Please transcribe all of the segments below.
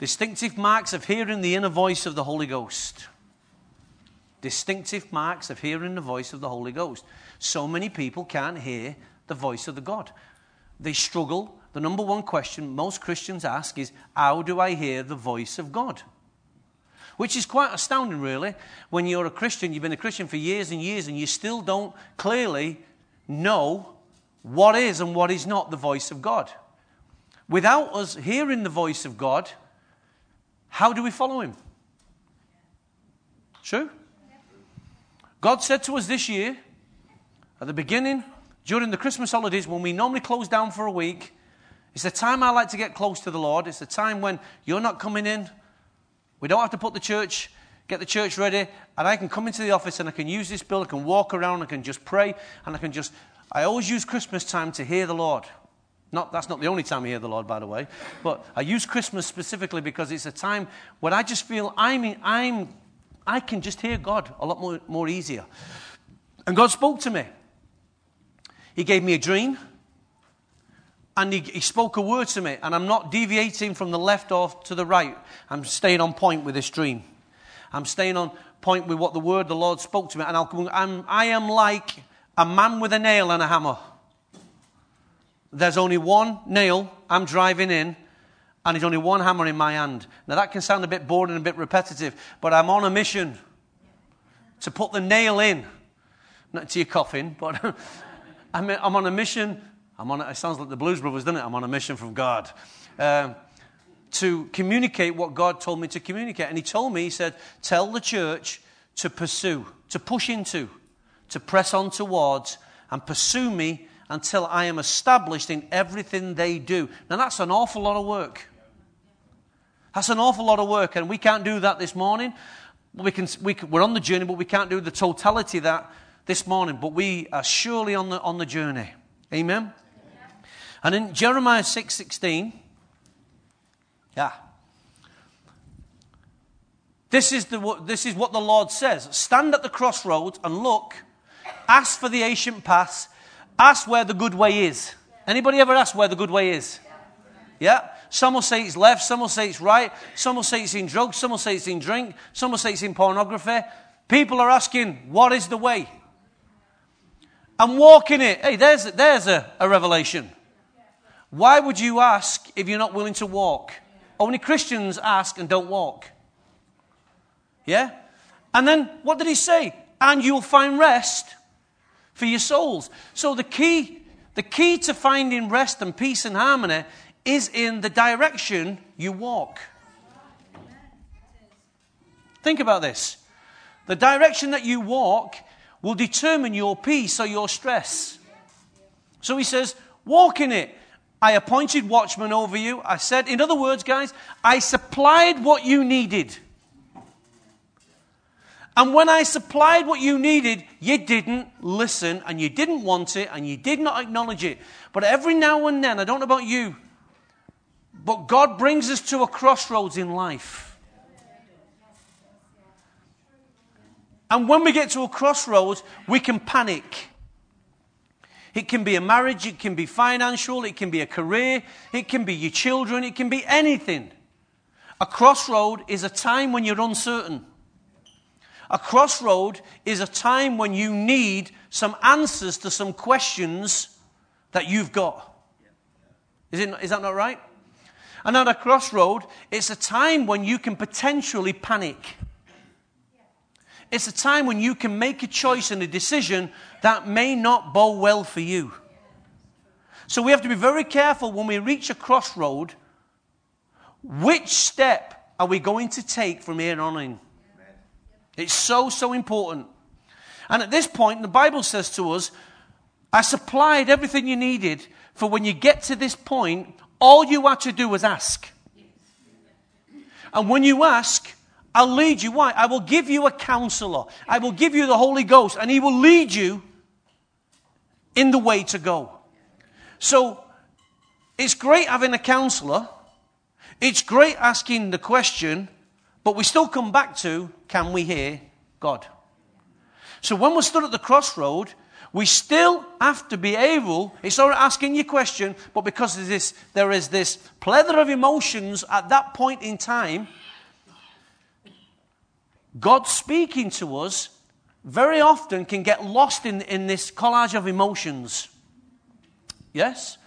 Distinctive marks of hearing the inner voice of the Holy Ghost. Distinctive marks of hearing the voice of the Holy Ghost. So many people can't hear the voice of the God. They struggle. The number one question most Christians ask is, How do I hear the voice of God? Which is quite astounding, really, when you're a Christian, you've been a Christian for years and years, and you still don't clearly know what is and what is not the voice of God. Without us hearing the voice of God, how do we follow him? True? God said to us this year, at the beginning, during the Christmas holidays, when we normally close down for a week, it's the time I like to get close to the Lord. It's the time when you're not coming in. We don't have to put the church, get the church ready, and I can come into the office and I can use this bill, I can walk around, I can just pray, and I can just. I always use Christmas time to hear the Lord. Not, that's not the only time I hear the Lord, by the way. But I use Christmas specifically because it's a time when I just feel I'm, I'm, I can just hear God a lot more, more easier. And God spoke to me. He gave me a dream. And he, he spoke a word to me. And I'm not deviating from the left or to the right. I'm staying on point with this dream. I'm staying on point with what the word the Lord spoke to me. And I'll, I'm, I am like a man with a nail and a hammer there's only one nail I'm driving in, and there's only one hammer in my hand. Now, that can sound a bit boring and a bit repetitive, but I'm on a mission to put the nail in. Not to your coffin, but I'm, on a mission. I'm on, it sounds like the Blues Brothers, doesn't it? I'm on a mission from God. Um, to communicate what God told me to communicate. And He told me, He said, tell the church to pursue, to push into, to press on towards, and pursue me until I am established in everything they do. Now, that's an awful lot of work. That's an awful lot of work, and we can't do that this morning. We can, we, we're on the journey, but we can't do the totality of that this morning. But we are surely on the, on the journey. Amen? And in Jeremiah 6 16, yeah. This is, the, this is what the Lord says Stand at the crossroads and look, ask for the ancient paths Ask where the good way is. Anybody ever ask where the good way is? Yeah? Some will say it's left, some will say it's right, some will say it's in drugs, some will say it's in drink, some will say it's in pornography. People are asking, what is the way? And walking it. Hey, there's, there's a, a revelation. Why would you ask if you're not willing to walk? Only Christians ask and don't walk. Yeah? And then what did he say? And you'll find rest for your souls. So the key, the key to finding rest and peace and harmony is in the direction you walk. Think about this. The direction that you walk will determine your peace or your stress. So he says, walk in it. I appointed watchmen over you. I said, in other words, guys, I supplied what you needed. And when I supplied what you needed, you didn't listen and you didn't want it and you did not acknowledge it. But every now and then, I don't know about you, but God brings us to a crossroads in life. And when we get to a crossroads, we can panic. It can be a marriage, it can be financial, it can be a career, it can be your children, it can be anything. A crossroad is a time when you're uncertain. A crossroad is a time when you need some answers to some questions that you've got. Is, it, is that not right? And at a crossroad, it's a time when you can potentially panic. It's a time when you can make a choice and a decision that may not bow well for you. So we have to be very careful when we reach a crossroad. Which step are we going to take from here on in? It's so, so important. And at this point, the Bible says to us, I supplied everything you needed for when you get to this point, all you had to do was ask. And when you ask, I'll lead you. Why? I will give you a counselor. I will give you the Holy Ghost, and He will lead you in the way to go. So, it's great having a counselor. It's great asking the question, but we still come back to can we hear God? So when we're stood at the crossroad, We still have to be able, it's not asking your question, but because this, there is this plethora of emotions at that point in time, God speaking to us very often can get lost in, in this collage of emotions. Yes?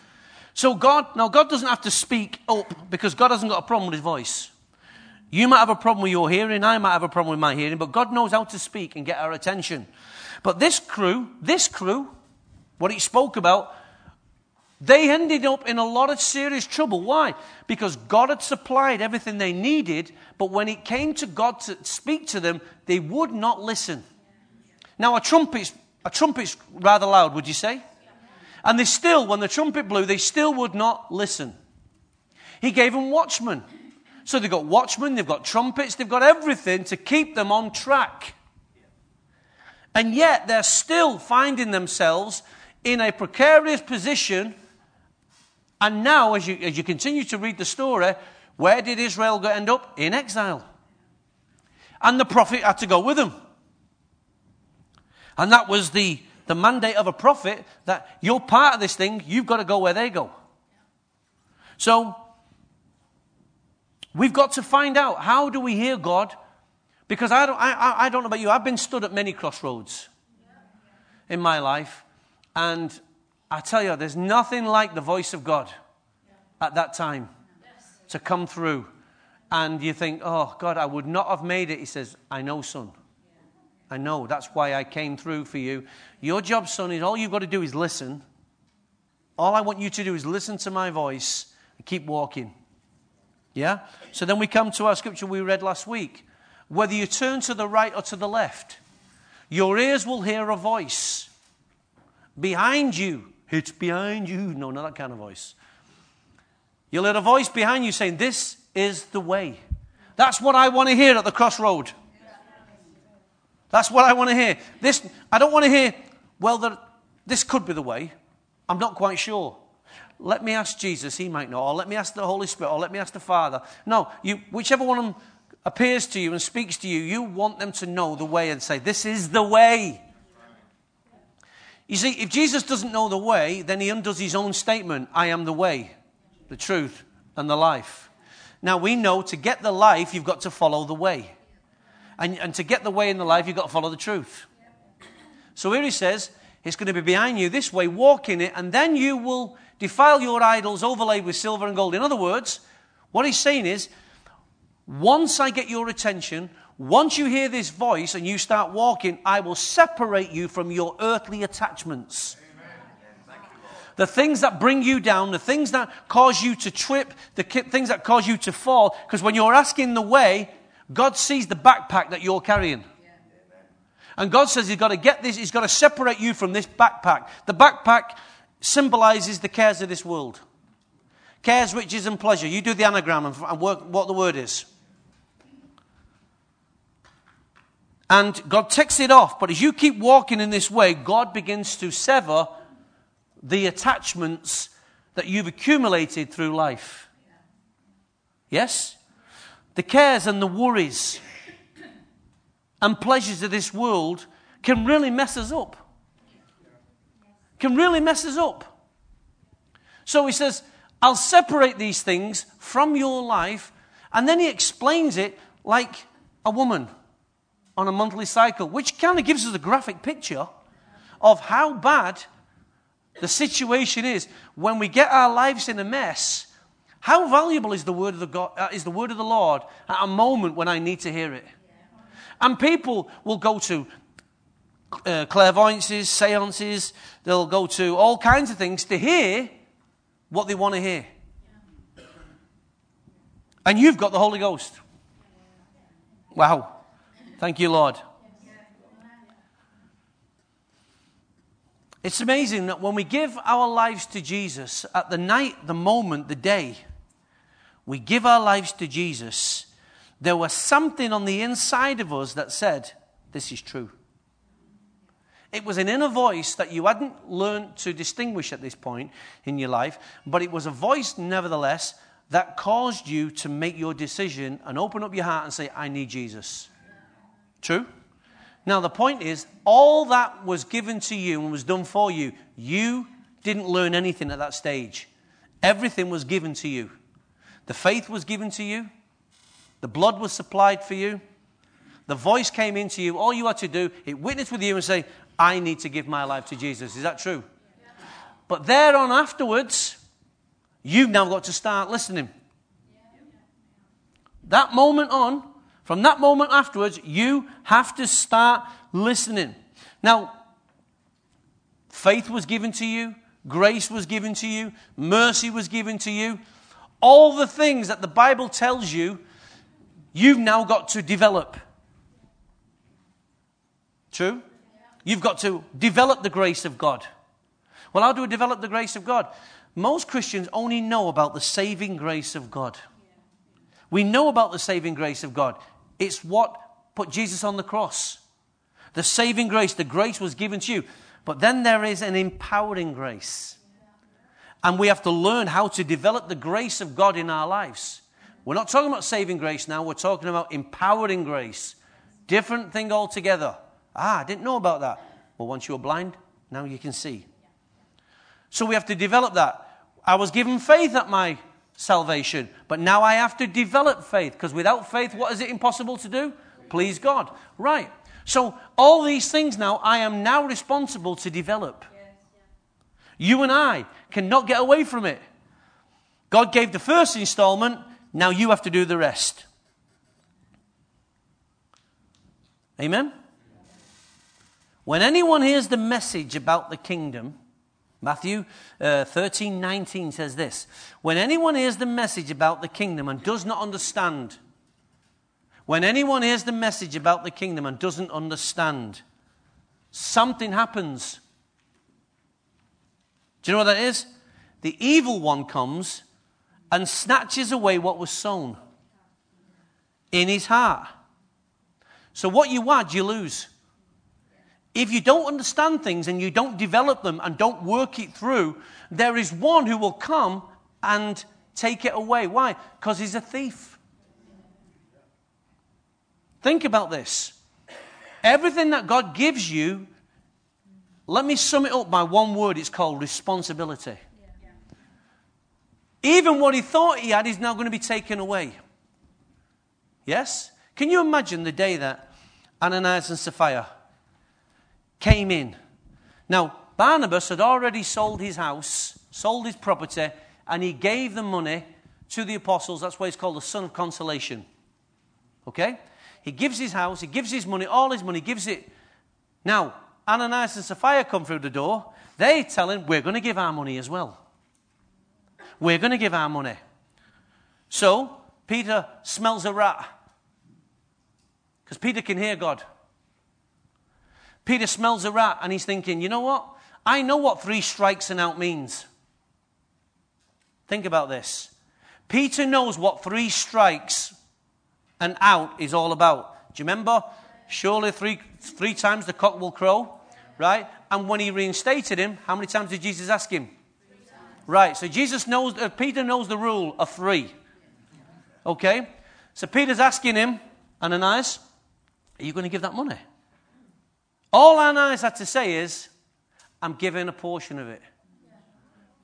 So God, now God doesn't have to speak up because God hasn't got a problem with his voice. You might have a problem with your hearing, I might have a problem with my hearing, but God knows how to speak and get our attention. But this crew, this crew, what he spoke about, they ended up in a lot of serious trouble. Why? Because God had supplied everything they needed, but when it came to God to speak to them, they would not listen. Now, a trumpet's, a trumpet's rather loud, would you say? And they still, when the trumpet blew, they still would not listen. He gave them watchmen. So they've got watchmen, they've got trumpets, they've got everything to keep them on track. And yet they're still finding themselves in a precarious position. And now, as you, as you continue to read the story, where did Israel end up? In exile. And the prophet had to go with them. And that was the, the mandate of a prophet that you're part of this thing, you've got to go where they go. So, we've got to find out how do we hear God because I don't, I, I don't know about you, I've been stood at many crossroads in my life. And I tell you, there's nothing like the voice of God at that time to come through. And you think, oh, God, I would not have made it. He says, I know, son. I know. That's why I came through for you. Your job, son, is all you've got to do is listen. All I want you to do is listen to my voice and keep walking. Yeah? So then we come to our scripture we read last week whether you turn to the right or to the left, your ears will hear a voice behind you. It's behind you. No, not that kind of voice. You'll hear a voice behind you saying, This is the way. That's what I want to hear at the crossroad. That's what I want to hear. This, I don't want to hear, well, the, this could be the way. I'm not quite sure. Let me ask Jesus, he might know, or let me ask the Holy Spirit, or let me ask the Father. No, you, whichever one of them appears to you and speaks to you, you want them to know the way and say, This is the way. You see, if Jesus doesn't know the way, then he undoes his own statement I am the way, the truth, and the life. Now we know to get the life, you've got to follow the way. And, and to get the way in the life, you've got to follow the truth. So here he says, It's going to be behind you this way, walk in it, and then you will defile your idols overlaid with silver and gold. In other words, what he's saying is, once I get your attention, once you hear this voice and you start walking, I will separate you from your earthly attachments. The things that bring you down, the things that cause you to trip, the things that cause you to fall. Because when you're asking the way, God sees the backpack that you're carrying. And God says He's got to get this, He's got to separate you from this backpack. The backpack symbolizes the cares of this world cares, riches, and pleasure. You do the anagram and work what the word is. And God takes it off. But as you keep walking in this way, God begins to sever the attachments that you've accumulated through life. Yes? The cares and the worries and pleasures of this world can really mess us up. Can really mess us up. So he says, I'll separate these things from your life. And then he explains it like a woman on a monthly cycle, which kind of gives us a graphic picture of how bad the situation is when we get our lives in a mess. How valuable is the word of the, God, uh, is the word of the Lord at a moment when I need to hear it? And people will go to uh, clairvoyances, seances, they'll go to all kinds of things to hear what they want to hear. And you've got the Holy Ghost. Wow. Thank you, Lord. It's amazing that when we give our lives to Jesus, at the night, the moment, the day, we give our lives to Jesus, there was something on the inside of us that said, This is true. It was an inner voice that you hadn't learned to distinguish at this point in your life, but it was a voice, nevertheless, that caused you to make your decision and open up your heart and say, I need Jesus. True? Now, the point is, all that was given to you and was done for you, you didn't learn anything at that stage. Everything was given to you. The faith was given to you, the blood was supplied for you, the voice came into you. All you had to do, it witnessed with you and say, I need to give my life to Jesus. Is that true? But there on afterwards, you've now got to start listening. That moment on, from that moment afterwards, you have to start listening. Now, faith was given to you, grace was given to you, mercy was given to you. All the things that the Bible tells you, you've now got to develop. True? You've got to develop the grace of God. Well, how do we develop the grace of God? Most Christians only know about the saving grace of God. We know about the saving grace of God. It's what put Jesus on the cross. The saving grace, the grace was given to you. But then there is an empowering grace. And we have to learn how to develop the grace of God in our lives. We're not talking about saving grace now, we're talking about empowering grace. Different thing altogether. Ah, I didn't know about that. Well, once you were blind, now you can see. So we have to develop that. I was given faith at my salvation, but now I have to develop faith because without faith, what is it impossible to do? Please God. Right. So all these things now, I am now responsible to develop. You and I cannot get away from it. God gave the first installment, now you have to do the rest. Amen? When anyone hears the message about the kingdom, Matthew uh, 13 19 says this When anyone hears the message about the kingdom and does not understand, when anyone hears the message about the kingdom and doesn't understand, something happens. Do you know what that is? The evil one comes and snatches away what was sown in his heart. So, what you add, you lose. If you don't understand things and you don't develop them and don't work it through, there is one who will come and take it away. Why? Because he's a thief. Think about this. Everything that God gives you, let me sum it up by one word it's called responsibility. Even what he thought he had is now going to be taken away. Yes? Can you imagine the day that Ananias and Sapphira came in. Now, Barnabas had already sold his house, sold his property, and he gave the money to the apostles. That's why he's called the son of consolation. Okay? He gives his house, he gives his money, all his money, gives it. Now, Ananias and Sapphira come through the door. They tell him, We're going to give our money as well. We're going to give our money. So, Peter smells a rat. Because Peter can hear God. Peter smells a rat and he's thinking, you know what? I know what three strikes and out means. Think about this. Peter knows what three strikes and out is all about. Do you remember? Surely three, three times the cock will crow, right? And when he reinstated him, how many times did Jesus ask him? Right, so Jesus knows, uh, Peter knows the rule of three. Okay? So Peter's asking him, Ananias, are you going to give that money? All Ananias had to say is, I'm giving a portion of it.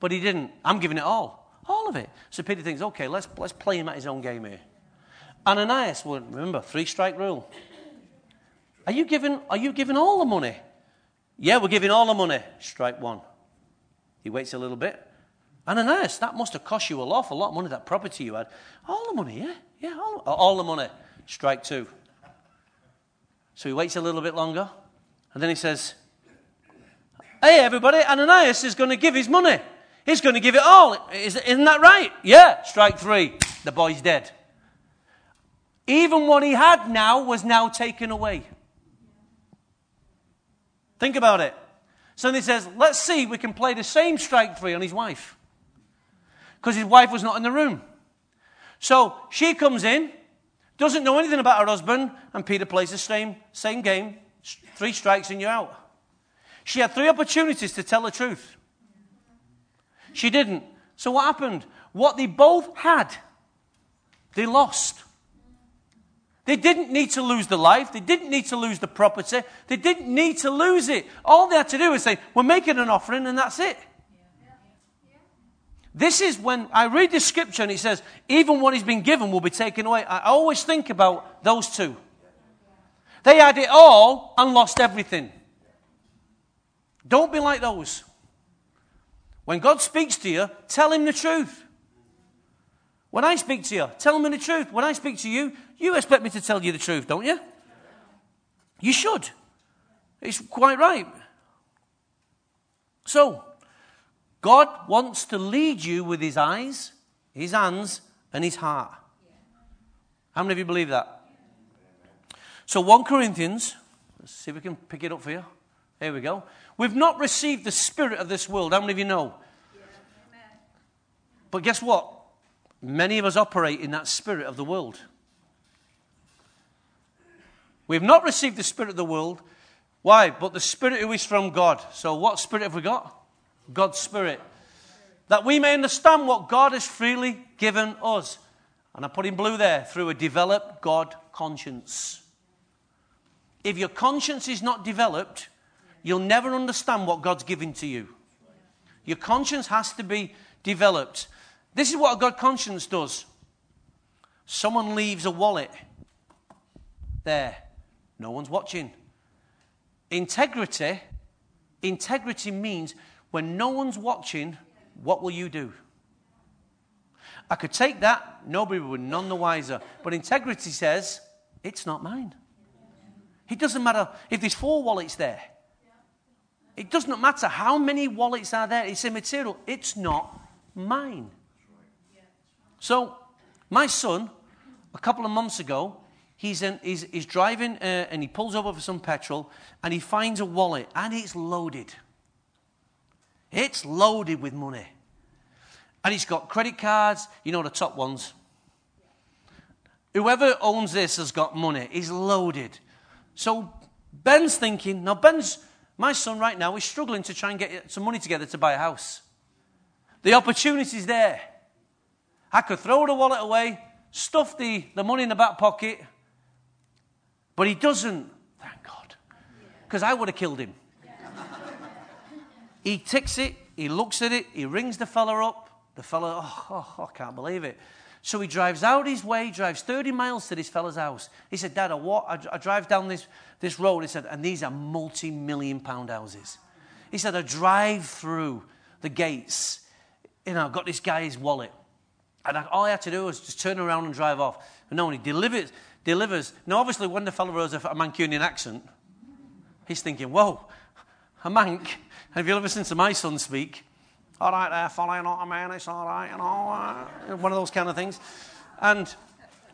But he didn't. I'm giving it all. All of it. So Peter thinks, okay, let's, let's play him at his own game here. Ananias, well, remember, three strike rule. Are you giving, are you giving all the money? Yeah, we're giving all the money. Strike one. He waits a little bit. Ananias, that must have cost you a lot, a lot of money, that property you had. All the money, yeah? Yeah, all, all the money. Strike two. So he waits a little bit longer. And then he says, Hey, everybody, Ananias is going to give his money. He's going to give it all. Isn't that right? Yeah, strike three. The boy's dead. Even what he had now was now taken away. Think about it. So then he says, Let's see, we can play the same strike three on his wife. Because his wife was not in the room. So she comes in, doesn't know anything about her husband, and Peter plays the same, same game Three strikes and you're out. She had three opportunities to tell the truth. She didn't. So what happened? What they both had, they lost. They didn't need to lose the life. They didn't need to lose the property. They didn't need to lose it. All they had to do was say, We're making an offering, and that's it. This is when I read the scripture and it says, Even what he's been given will be taken away. I always think about those two. They had it all and lost everything. Don't be like those. When God speaks to you, tell him the truth. When I speak to you, tell me the truth. When I speak to you, you expect me to tell you the truth, don't you? You should. It's quite right. So, God wants to lead you with his eyes, his hands, and his heart. How many of you believe that? So, 1 Corinthians, let's see if we can pick it up for you. Here we go. We've not received the spirit of this world. How many of you know? But guess what? Many of us operate in that spirit of the world. We've not received the spirit of the world. Why? But the spirit who is from God. So, what spirit have we got? God's spirit. That we may understand what God has freely given us. And I put in blue there through a developed God conscience. If your conscience is not developed, you'll never understand what God's giving to you. Your conscience has to be developed. This is what a good conscience does. Someone leaves a wallet there, no one's watching. Integrity, integrity means when no one's watching, what will you do? I could take that, nobody would none the wiser. But integrity says, it's not mine. It doesn't matter if there's four wallets there. It does not matter how many wallets are there. It's immaterial. It's not mine. So, my son, a couple of months ago, he's, in, he's, he's driving uh, and he pulls over for some petrol and he finds a wallet and it's loaded. It's loaded with money. And he's got credit cards, you know, the top ones. Whoever owns this has got money. He's loaded. So Ben's thinking, now Ben's, my son right now, is struggling to try and get some money together to buy a house. The opportunity's there. I could throw the wallet away, stuff the, the money in the back pocket, but he doesn't. Thank God. Because I would have killed him. He ticks it, he looks at it, he rings the fella up. The fella, oh, oh, I can't believe it. So he drives out his way, drives 30 miles to this fella's house. He said, Dad, I, walk, I, I drive down this, this road. He said, and these are multi million pound houses. He said, I drive through the gates. You know, I've got this guy's wallet. And I, all I had to do was just turn around and drive off. And no, he delivers. delivers. Now, obviously, when the fellow has a, a Mancunian accent, he's thinking, whoa, a Manc? Have you ever listened to my son speak? All right there, follow, you know what I? It's all right, you know, uh, one of those kind of things. And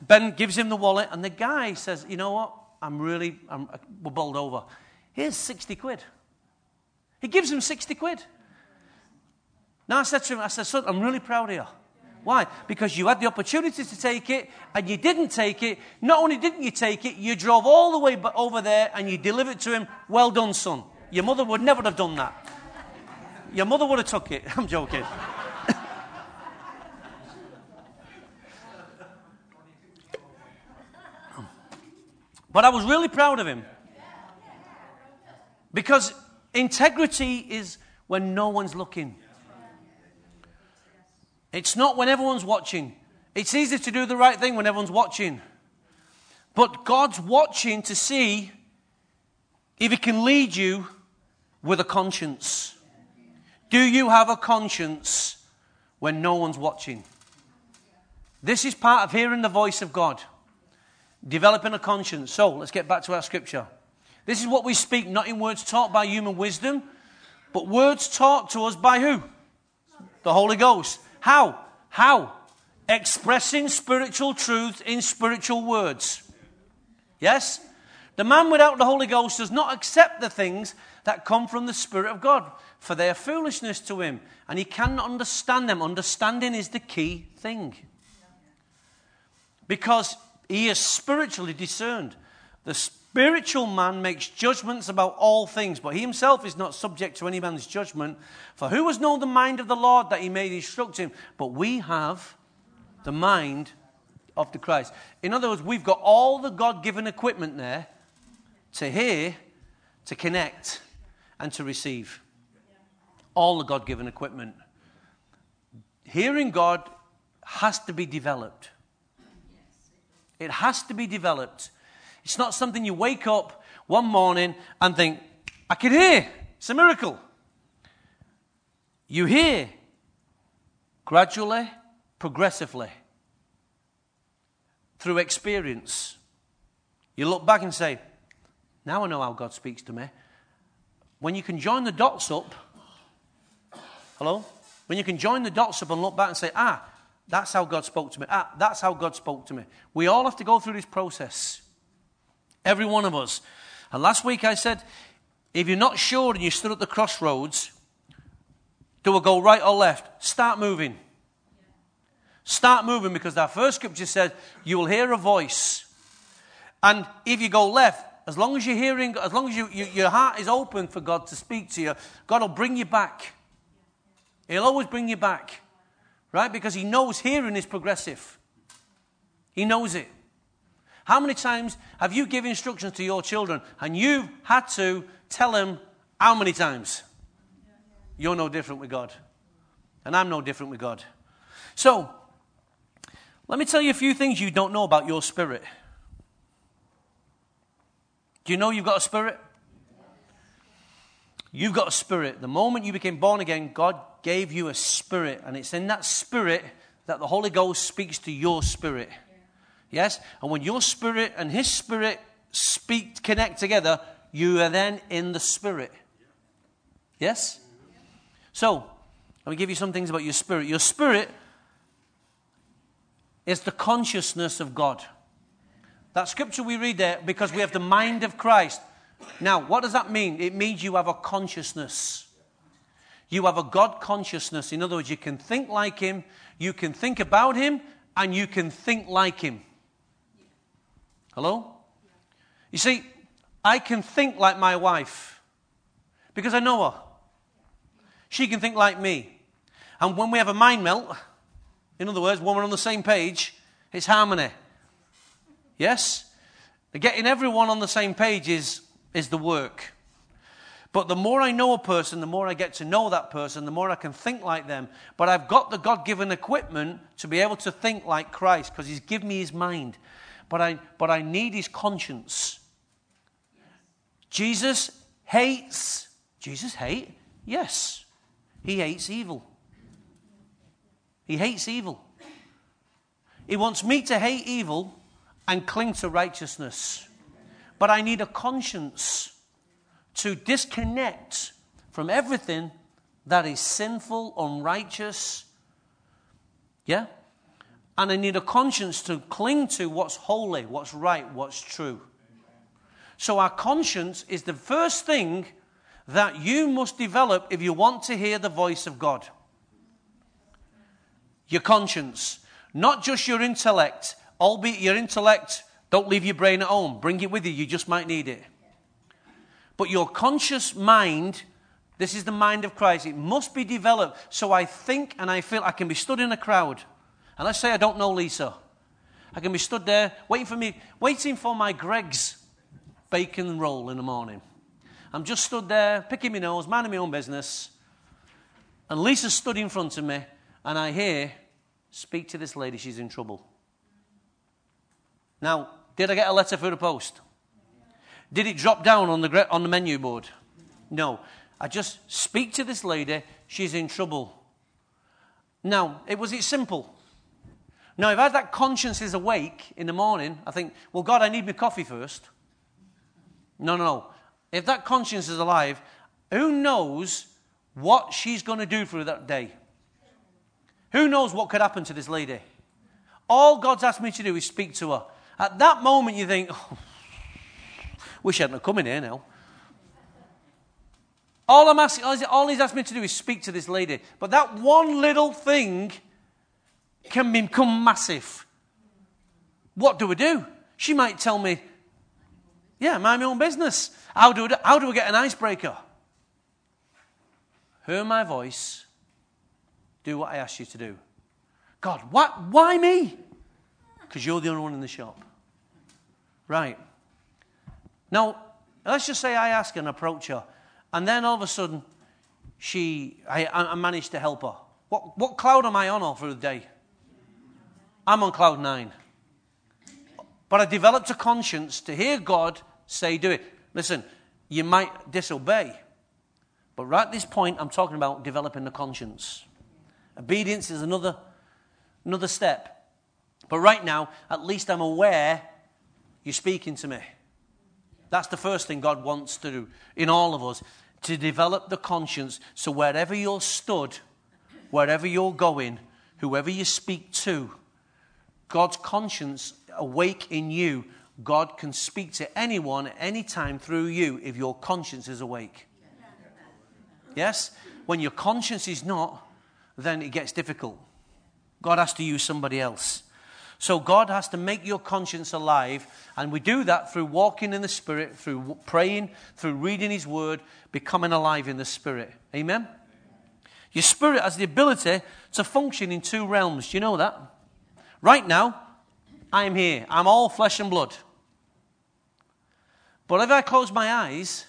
Ben gives him the wallet, and the guy says, You know what? I'm really, I'm, we're bowled over. Here's 60 quid. He gives him 60 quid. Now I said to him, I said, Son, I'm really proud of you. Why? Because you had the opportunity to take it and you didn't take it. Not only didn't you take it, you drove all the way over there and you delivered it to him. Well done, son. Your mother would never have done that. Your mother would have took it. I'm joking. but I was really proud of him. Because integrity is when no one's looking. It's not when everyone's watching. It's easy to do the right thing when everyone's watching. But God's watching to see if He can lead you with a conscience? Do you have a conscience when no one's watching? This is part of hearing the voice of God, developing a conscience. So let's get back to our scripture. This is what we speak, not in words taught by human wisdom, but words taught to us by who? The Holy Ghost. How? How? Expressing spiritual truth in spiritual words. Yes? The man without the Holy Ghost does not accept the things that come from the Spirit of God, for they are foolishness to him, and he cannot understand them. Understanding is the key thing. Because he is spiritually discerned. The spiritual man makes judgments about all things, but he himself is not subject to any man's judgment. For who has known the mind of the Lord that he may instruct him? But we have the mind of the Christ. In other words, we've got all the God given equipment there to hear, to connect, and to receive. All the God given equipment. Hearing God has to be developed. It has to be developed. It's not something you wake up one morning and think, I can hear. It's a miracle. You hear gradually, progressively, through experience. You look back and say, Now I know how God speaks to me. When you can join the dots up, hello? When you can join the dots up and look back and say, Ah, that's how God spoke to me. Ah, that's how God spoke to me. We all have to go through this process. Every one of us. And last week I said, if you're not sure and you stood at the crossroads, do I go right or left? Start moving. Start moving because that first scripture says you will hear a voice. And if you go left, as long as you're hearing, as long as you, you, your heart is open for God to speak to you, God will bring you back. He'll always bring you back. Right? Because He knows hearing is progressive. He knows it. How many times have you given instructions to your children and you've had to tell them how many times? You're no different with God. And I'm no different with God. So, let me tell you a few things you don't know about your spirit. Do you know you've got a spirit? You've got a spirit. The moment you became born again, God gave you a spirit, and it's in that spirit that the Holy Ghost speaks to your spirit. Yes? And when your spirit and his spirit speak, connect together, you are then in the spirit. Yes? So, let me give you some things about your spirit. Your spirit is the consciousness of God. That scripture we read there, because we have the mind of Christ. Now, what does that mean? It means you have a consciousness. You have a God consciousness. In other words, you can think like Him, you can think about Him, and you can think like Him. Hello? You see, I can think like my wife because I know her. She can think like me. And when we have a mind melt, in other words, when we're on the same page, it's harmony. Yes? Getting everyone on the same page is, is the work. But the more I know a person, the more I get to know that person, the more I can think like them. But I've got the God given equipment to be able to think like Christ because He's given me His mind. But I, but I need His conscience. Jesus hates. Jesus hate? Yes. He hates evil. He hates evil. He wants me to hate evil and cling to righteousness. But I need a conscience to disconnect from everything that is sinful, unrighteous. Yeah? And I need a conscience to cling to what's holy, what's right, what's true. So, our conscience is the first thing that you must develop if you want to hear the voice of God. Your conscience, not just your intellect, albeit your intellect, don't leave your brain at home. Bring it with you, you just might need it. But your conscious mind, this is the mind of Christ, it must be developed so I think and I feel I can be stood in a crowd. And let's say I don't know Lisa. I can be stood there waiting for me, waiting for my Greggs bacon roll in the morning. I'm just stood there, picking my nose, minding my own business. And Lisa stood in front of me, and I hear, Speak to this lady, she's in trouble. Now, did I get a letter for the post? Did it drop down on the, on the menu board? No. I just speak to this lady, she's in trouble. Now, it was it simple. Now, if I had that conscience is awake in the morning, I think, well, God, I need my coffee first. No, no, no. If that conscience is alive, who knows what she's going to do through that day? Who knows what could happen to this lady? All God's asked me to do is speak to her. At that moment, you think, oh, wish I hadn't come in here now. All, I'm asking, all he's asked me to do is speak to this lady. But that one little thing can become massive. What do we do? She might tell me, yeah, mind my own business. How do, I, how do I get an icebreaker? Hear my voice. Do what I ask you to do. God, what? Why me? Because you're the only one in the shop. Right. Now, let's just say I ask and approach her, and then all of a sudden, she, I, I managed to help her. What, what cloud am I on all through the day? I'm on cloud nine. But I developed a conscience to hear God say, do it. Listen, you might disobey. But right at this point, I'm talking about developing the conscience. Obedience is another, another step. But right now, at least I'm aware you're speaking to me. That's the first thing God wants to do in all of us to develop the conscience so wherever you're stood, wherever you're going, whoever you speak to, God's conscience awake in you, God can speak to anyone anytime through you if your conscience is awake. Yes? When your conscience is not, then it gets difficult. God has to use somebody else. So God has to make your conscience alive, and we do that through walking in the Spirit, through praying, through reading His Word, becoming alive in the Spirit. Amen? Your spirit has the ability to function in two realms. Do you know that? Right now, I'm here. I'm all flesh and blood. But if I close my eyes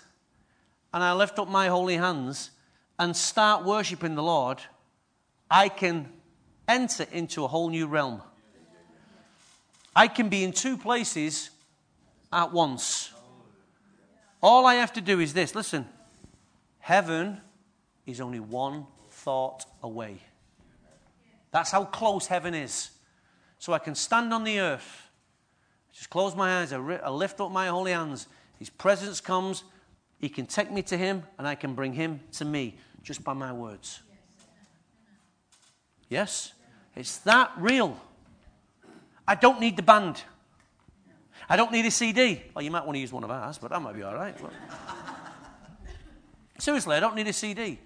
and I lift up my holy hands and start worshiping the Lord, I can enter into a whole new realm. I can be in two places at once. All I have to do is this listen, heaven is only one thought away. That's how close heaven is. So I can stand on the earth, just close my eyes, I, lift up my holy hands. His presence comes, He can take me to Him, and I can bring Him to me just by my words. Yes? It's that real. I don't need the band. I don't need a CD. Well, you might want to use one of ours, but that might be all right. Seriously, I don't need a CD.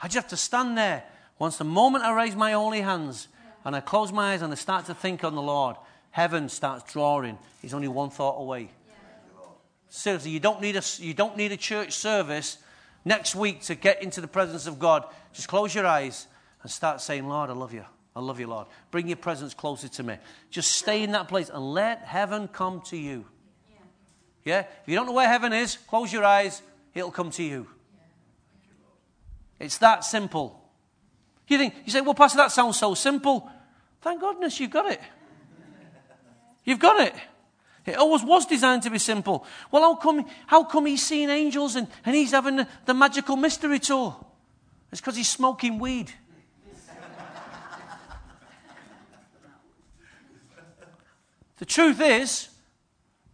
I just have to stand there. Once the moment I raise my holy hands and I close my eyes and I start to think on the Lord, heaven starts drawing. He's only one thought away. Seriously, you don't need a, you don't need a church service next week to get into the presence of God. Just close your eyes and start saying, Lord, I love you. I love you, Lord. Bring your presence closer to me. Just stay in that place and let heaven come to you. Yeah? If you don't know where heaven is, close your eyes, it'll come to you. It's that simple. You think, you say, well, Pastor, that sounds so simple. Thank goodness you've got it. You've got it. It always was designed to be simple. Well, how come, how come he's seeing angels and, and he's having the, the magical mystery tour? It's because he's smoking weed. The truth is,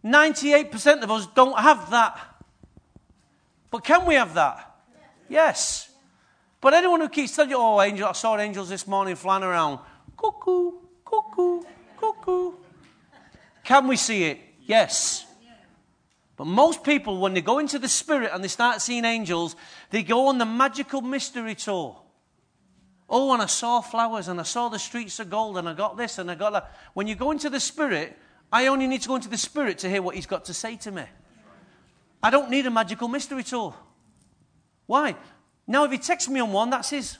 98% of us don't have that. But can we have that? Yes. But anyone who keeps telling you, oh, angel, I saw angels this morning flying around, cuckoo, cuckoo, cuckoo. Can we see it? Yes. But most people, when they go into the spirit and they start seeing angels, they go on the magical mystery tour. Oh, and I saw flowers and I saw the streets of gold and I got this and I got that. When you go into the Spirit, I only need to go into the Spirit to hear what He's got to say to me. I don't need a magical mystery tour. Why? Now, if He texts me on one, that's His.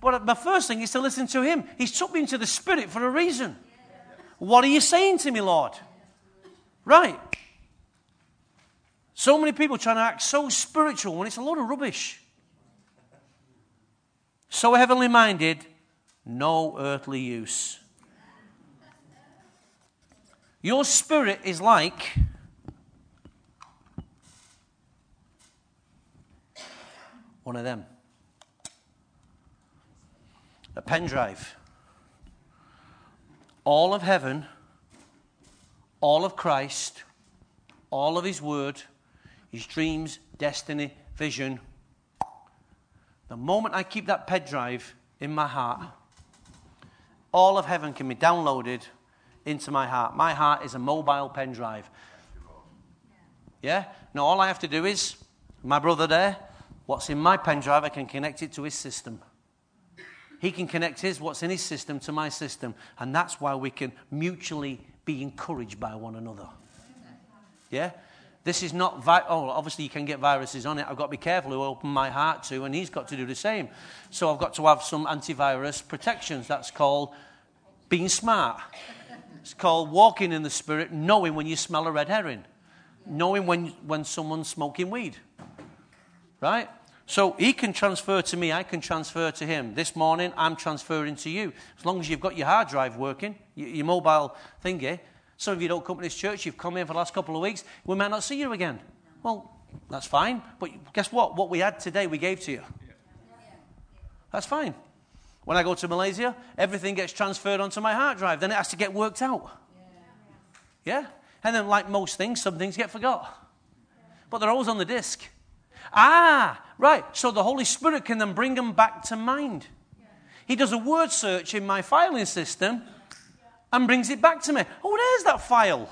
But my first thing is to listen to Him. He's took me into the Spirit for a reason. What are you saying to me, Lord? Right. So many people trying to act so spiritual when it's a load of rubbish so heavenly minded, no earthly use. Your spirit is like one of them a pen drive. All of heaven, all of Christ, all of His Word, His dreams, destiny, vision the moment I keep that pen drive in my heart, all of heaven can be downloaded into my heart. My heart is a mobile pen drive. Yeah? Now, all I have to do is, my brother there, what's in my pen drive, I can connect it to his system. He can connect his, what's in his system, to my system. And that's why we can mutually be encouraged by one another. Yeah? This is not, vi- oh, obviously you can get viruses on it. I've got to be careful who open my heart to, and he's got to do the same. So I've got to have some antivirus protections. That's called being smart. It's called walking in the Spirit, knowing when you smell a red herring, knowing when, when someone's smoking weed. Right? So he can transfer to me, I can transfer to him. This morning, I'm transferring to you. As long as you've got your hard drive working, your, your mobile thingy. Some of you don't come to this church, you've come in for the last couple of weeks, we might not see you again. Well, that's fine. But guess what? What we had today, we gave to you. That's fine. When I go to Malaysia, everything gets transferred onto my hard drive. Then it has to get worked out. Yeah? And then, like most things, some things get forgot. But they're always on the disk. Ah, right. So the Holy Spirit can then bring them back to mind. He does a word search in my filing system and brings it back to me. Oh, there's that file.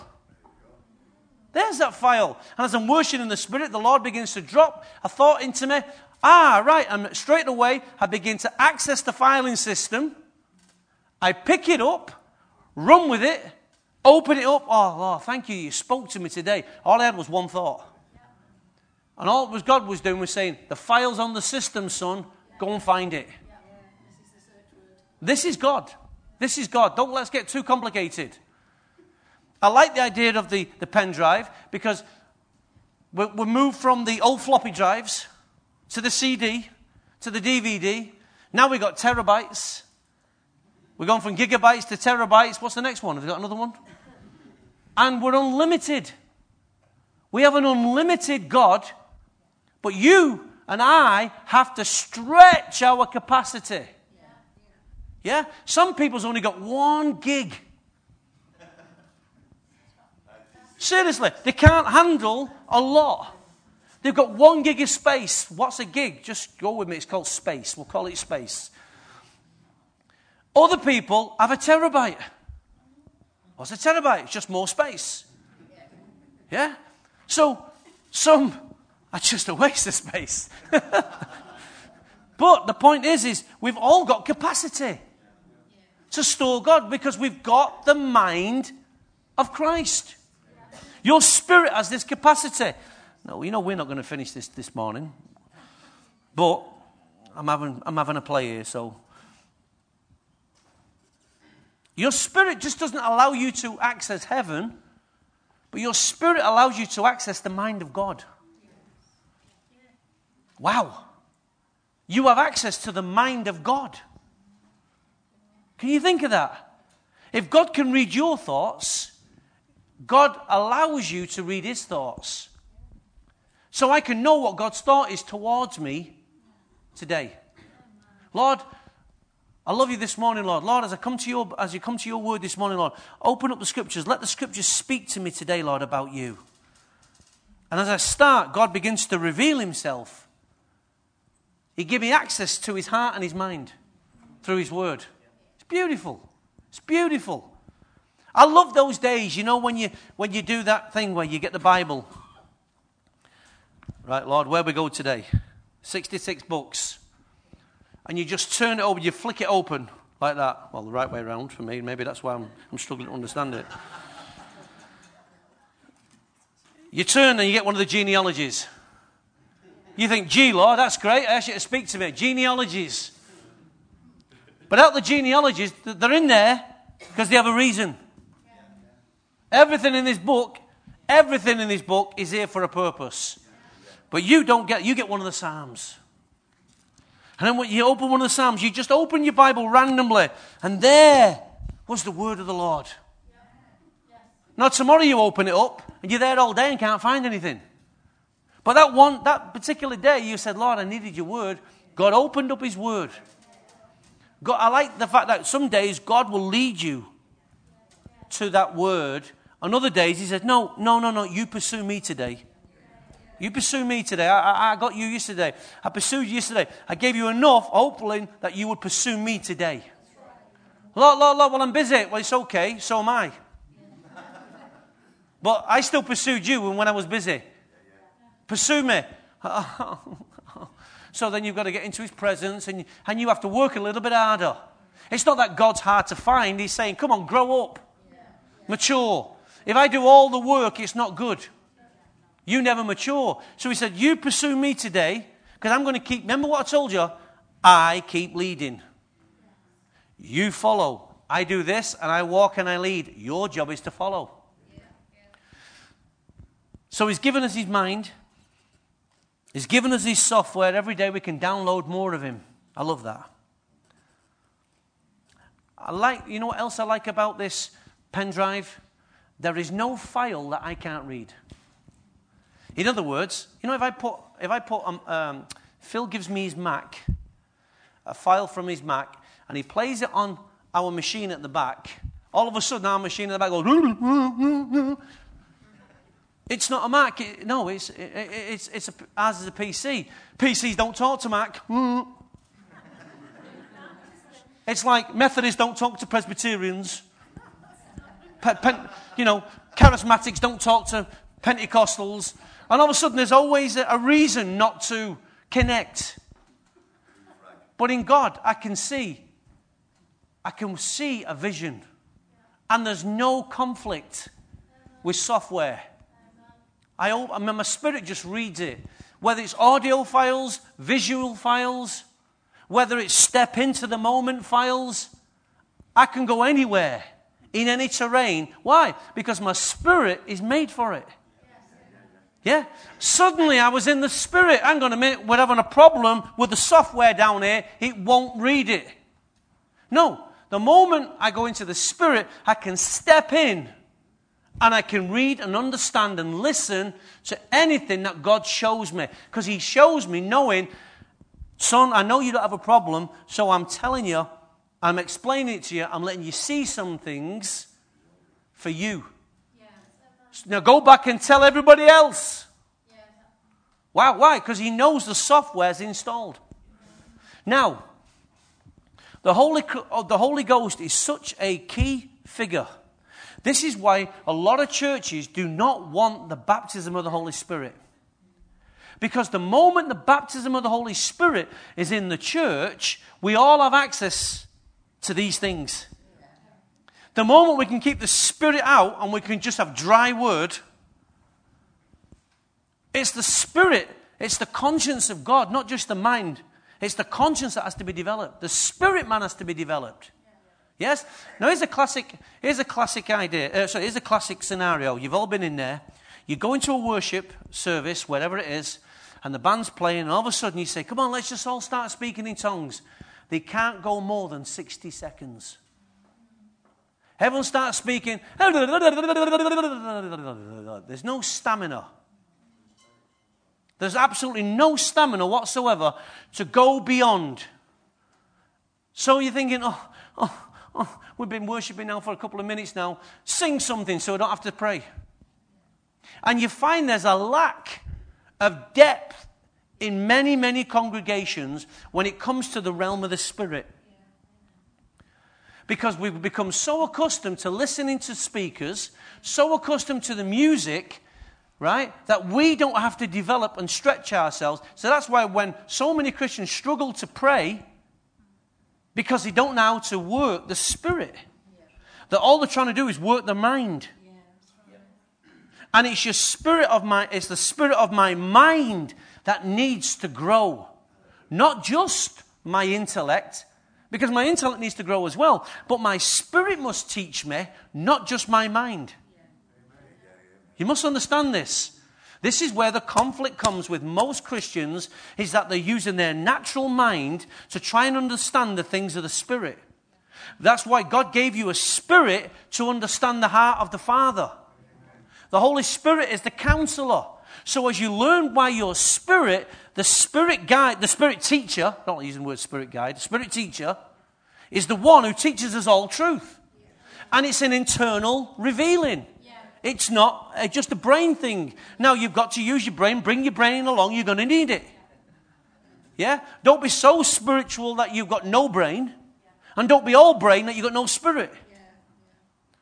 There's that file. And as I'm worshiping in the Spirit, the Lord begins to drop a thought into me. Ah, right. And straight away, I begin to access the filing system. I pick it up, run with it, open it up. Oh, Lord, thank you. You spoke to me today. All I had was one thought. And all was God was doing was saying, The file's on the system, son. Go and find it. This is God. This is God. Don't let's get too complicated. I like the idea of the, the pen drive because we, we moved from the old floppy drives to the CD to the DVD. Now we've got terabytes. We've gone from gigabytes to terabytes. What's the next one? Have you got another one? And we're unlimited. We have an unlimited God but you and I have to stretch our capacity. Yeah? Some people's only got one gig. Seriously, they can't handle a lot. They've got one gig of space. What's a gig? Just go with me. It's called space. We'll call it space. Other people have a terabyte. What's a terabyte? It's just more space. Yeah? So, some are just a waste of space. but the point is, is we've all got capacity to store God because we've got the mind of Christ. Your spirit has this capacity. No, you know we're not going to finish this this morning, but I'm having I'm having a play here, so. Your spirit just doesn't allow you to access heaven, but your spirit allows you to access the mind of God. Wow. You have access to the mind of God. Can you think of that? If God can read your thoughts, God allows you to read his thoughts. So I can know what God's thought is towards me today. Lord, I love you this morning, Lord. Lord, as I come to your as you come to your word this morning, Lord, open up the scriptures. Let the scriptures speak to me today, Lord, about you. And as I start, God begins to reveal himself. He gave me access to his heart and his mind through his word. Beautiful. It's beautiful. I love those days, you know, when you, when you do that thing where you get the Bible. Right, Lord, where we go today? 66 books. And you just turn it over, you flick it open like that. Well, the right way around for me. Maybe that's why I'm, I'm struggling to understand it. You turn and you get one of the genealogies. You think, gee, Lord, that's great. I ask you to speak to me. Genealogies. But out the genealogies, they're in there because they have a reason. Everything in this book, everything in this book is here for a purpose. But you don't get, you get one of the Psalms. And then when you open one of the Psalms, you just open your Bible randomly, and there was the word of the Lord. Now, tomorrow you open it up, and you're there all day and can't find anything. But that one, that particular day, you said, Lord, I needed your word. God opened up his word. God, I like the fact that some days God will lead you to that word. On other days, he said, No, no, no, no, you pursue me today. You pursue me today. I, I, I got you yesterday. I pursued you yesterday. I gave you enough, hoping that you would pursue me today. Lord, Lord, Lord, well, I'm busy. Well, it's okay. So am I. But I still pursued you when I was busy. Pursue me. Oh, so then you've got to get into his presence and, and you have to work a little bit harder. It's not that God's hard to find. He's saying, come on, grow up, mature. If I do all the work, it's not good. You never mature. So he said, You pursue me today because I'm going to keep. Remember what I told you? I keep leading. You follow. I do this and I walk and I lead. Your job is to follow. So he's given us his mind. He's given us his software. Every day we can download more of him. I love that. I like, you know what else I like about this pen drive? There is no file that I can't read. In other words, you know, if I put, if I put, um, um, Phil gives me his Mac, a file from his Mac, and he plays it on our machine at the back, all of a sudden our machine at the back goes, it's not a Mac. It, no, it's, it, it's, it's a, ours is a PC. PCs don't talk to Mac. Mm. It's like Methodists don't talk to Presbyterians. Pen, you know, charismatics don't talk to Pentecostals. And all of a sudden, there's always a, a reason not to connect. But in God, I can see. I can see a vision. And there's no conflict with software. I, I mean, my spirit just reads it. Whether it's audio files, visual files, whether it's step into the moment files, I can go anywhere in any terrain. Why? Because my spirit is made for it. Yeah? Suddenly I was in the spirit. Hang on a minute, we're having a problem with the software down here. It won't read it. No. The moment I go into the spirit, I can step in and I can read and understand and listen to anything that God shows me. Because He shows me knowing Son, I know you don't have a problem, so I'm telling you, I'm explaining it to you, I'm letting you see some things for you. Now go back and tell everybody else. Why? Why? Because he knows the software's installed. Now, the Holy, uh, the Holy Ghost is such a key figure. This is why a lot of churches do not want the baptism of the Holy Spirit. Because the moment the baptism of the Holy Spirit is in the church, we all have access to these things. The moment we can keep the Spirit out and we can just have dry word, it's the Spirit, it's the conscience of God, not just the mind. It's the conscience that has to be developed. The spirit man has to be developed. Yes? Now, here's a classic, here's a classic idea. Uh, sorry, here's a classic scenario. You've all been in there. You go into a worship service, wherever it is, and the band's playing, and all of a sudden you say, Come on, let's just all start speaking in tongues. They can't go more than 60 seconds. Everyone starts speaking. There's no stamina. There's absolutely no stamina whatsoever to go beyond. So you're thinking, oh, oh, oh, we've been worshiping now for a couple of minutes now. Sing something so I don't have to pray. And you find there's a lack of depth in many, many congregations when it comes to the realm of the Spirit. Because we've become so accustomed to listening to speakers, so accustomed to the music, right, that we don't have to develop and stretch ourselves. So that's why when so many Christians struggle to pray, because they don't know how to work the Spirit, that all they're trying to do is work the mind. And it's your spirit of my, it's the spirit of my mind that needs to grow. Not just my intellect, because my intellect needs to grow as well, but my spirit must teach me, not just my mind. You must understand this. This is where the conflict comes with most Christians is that they're using their natural mind to try and understand the things of the spirit. That's why God gave you a spirit to understand the heart of the Father. The Holy Spirit is the counselor. So as you learn by your spirit, the spirit guide, the spirit teacher, not using the word spirit guide, the spirit teacher is the one who teaches us all truth. And it's an internal revealing. It's not uh, just a brain thing. Now you've got to use your brain, bring your brain along, you're going to need it. Yeah? Don't be so spiritual that you've got no brain, and don't be all brain that you've got no spirit.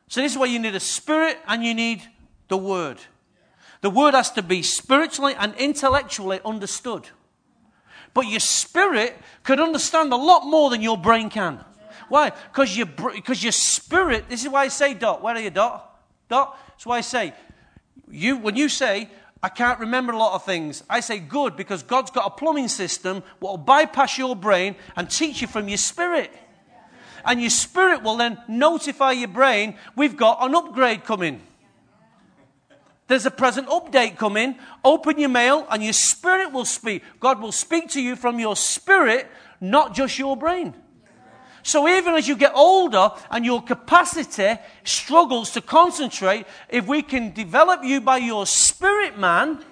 So this is why you need a spirit and you need the Word. The Word has to be spiritually and intellectually understood. But your spirit could understand a lot more than your brain can. Why? Because your, because your spirit, this is why I say, Dot, where are you, Dot? Dot? That's why I say, you, when you say, I can't remember a lot of things, I say, good, because God's got a plumbing system that will bypass your brain and teach you from your spirit. And your spirit will then notify your brain, we've got an upgrade coming. There's a present update coming. Open your mail and your spirit will speak. God will speak to you from your spirit, not just your brain. So even as you get older and your capacity struggles to concentrate, if we can develop you by your spirit man,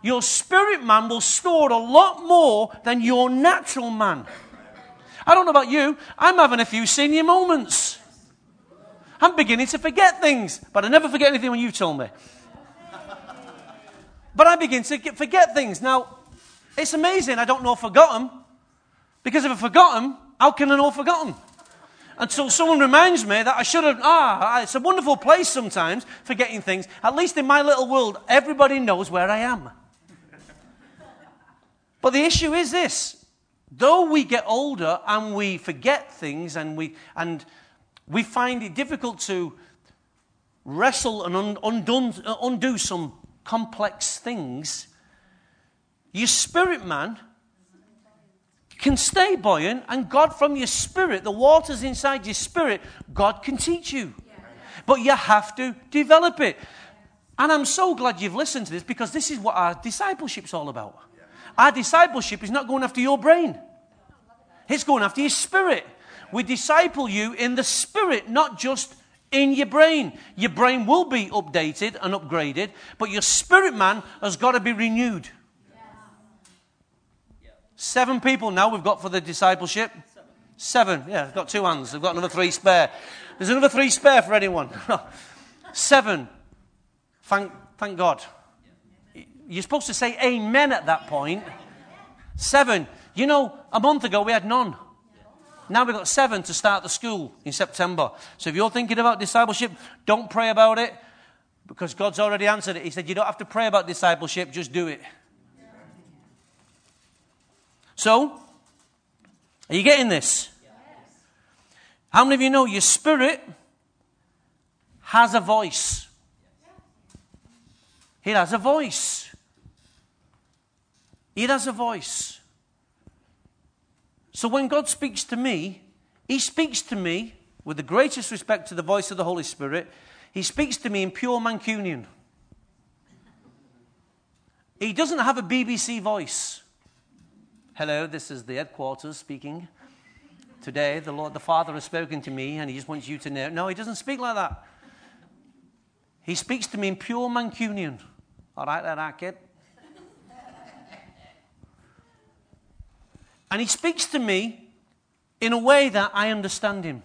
your spirit man will store a lot more than your natural man. I don't know about you, I'm having a few senior moments. I'm beginning to forget things, but I never forget anything when you tell me. But I begin to get, forget things. Now, it's amazing I don't know if I forgot them. Because if I forgot them, how can I know I forgot them? Until someone reminds me that I should have. Ah, it's a wonderful place sometimes, forgetting things. At least in my little world, everybody knows where I am. But the issue is this though we get older and we forget things and we, and we find it difficult to wrestle and un, undone, undo some complex things, your spirit man can stay buoyant, and God, from your spirit, the waters inside your spirit, God can teach you. But you have to develop it. And I'm so glad you've listened to this because this is what our discipleship's all about. Our discipleship is not going after your brain, it's going after your spirit. We disciple you in the spirit, not just in your brain. Your brain will be updated and upgraded, but your spirit man has got to be renewed. Seven people now we've got for the discipleship. Seven. Yeah, I've got two hands. I've got another three spare. There's another three spare for anyone. Seven. Thank, thank God. You're supposed to say amen at that point. Seven. You know, a month ago we had none. Now we've got seven to start the school in September. So if you're thinking about discipleship, don't pray about it because God's already answered it. He said, You don't have to pray about discipleship, just do it. So, are you getting this? How many of you know your spirit has a voice? It has a voice. It has a voice. So when God speaks to me, He speaks to me with the greatest respect to the voice of the Holy Spirit. He speaks to me in pure Mancunian. He doesn't have a BBC voice. Hello, this is the headquarters speaking. Today, the Lord, the Father has spoken to me, and He just wants you to know. No, He doesn't speak like that. He speaks to me in pure Mancunian. All right, there, kid. And he speaks to me in a way that I understand him.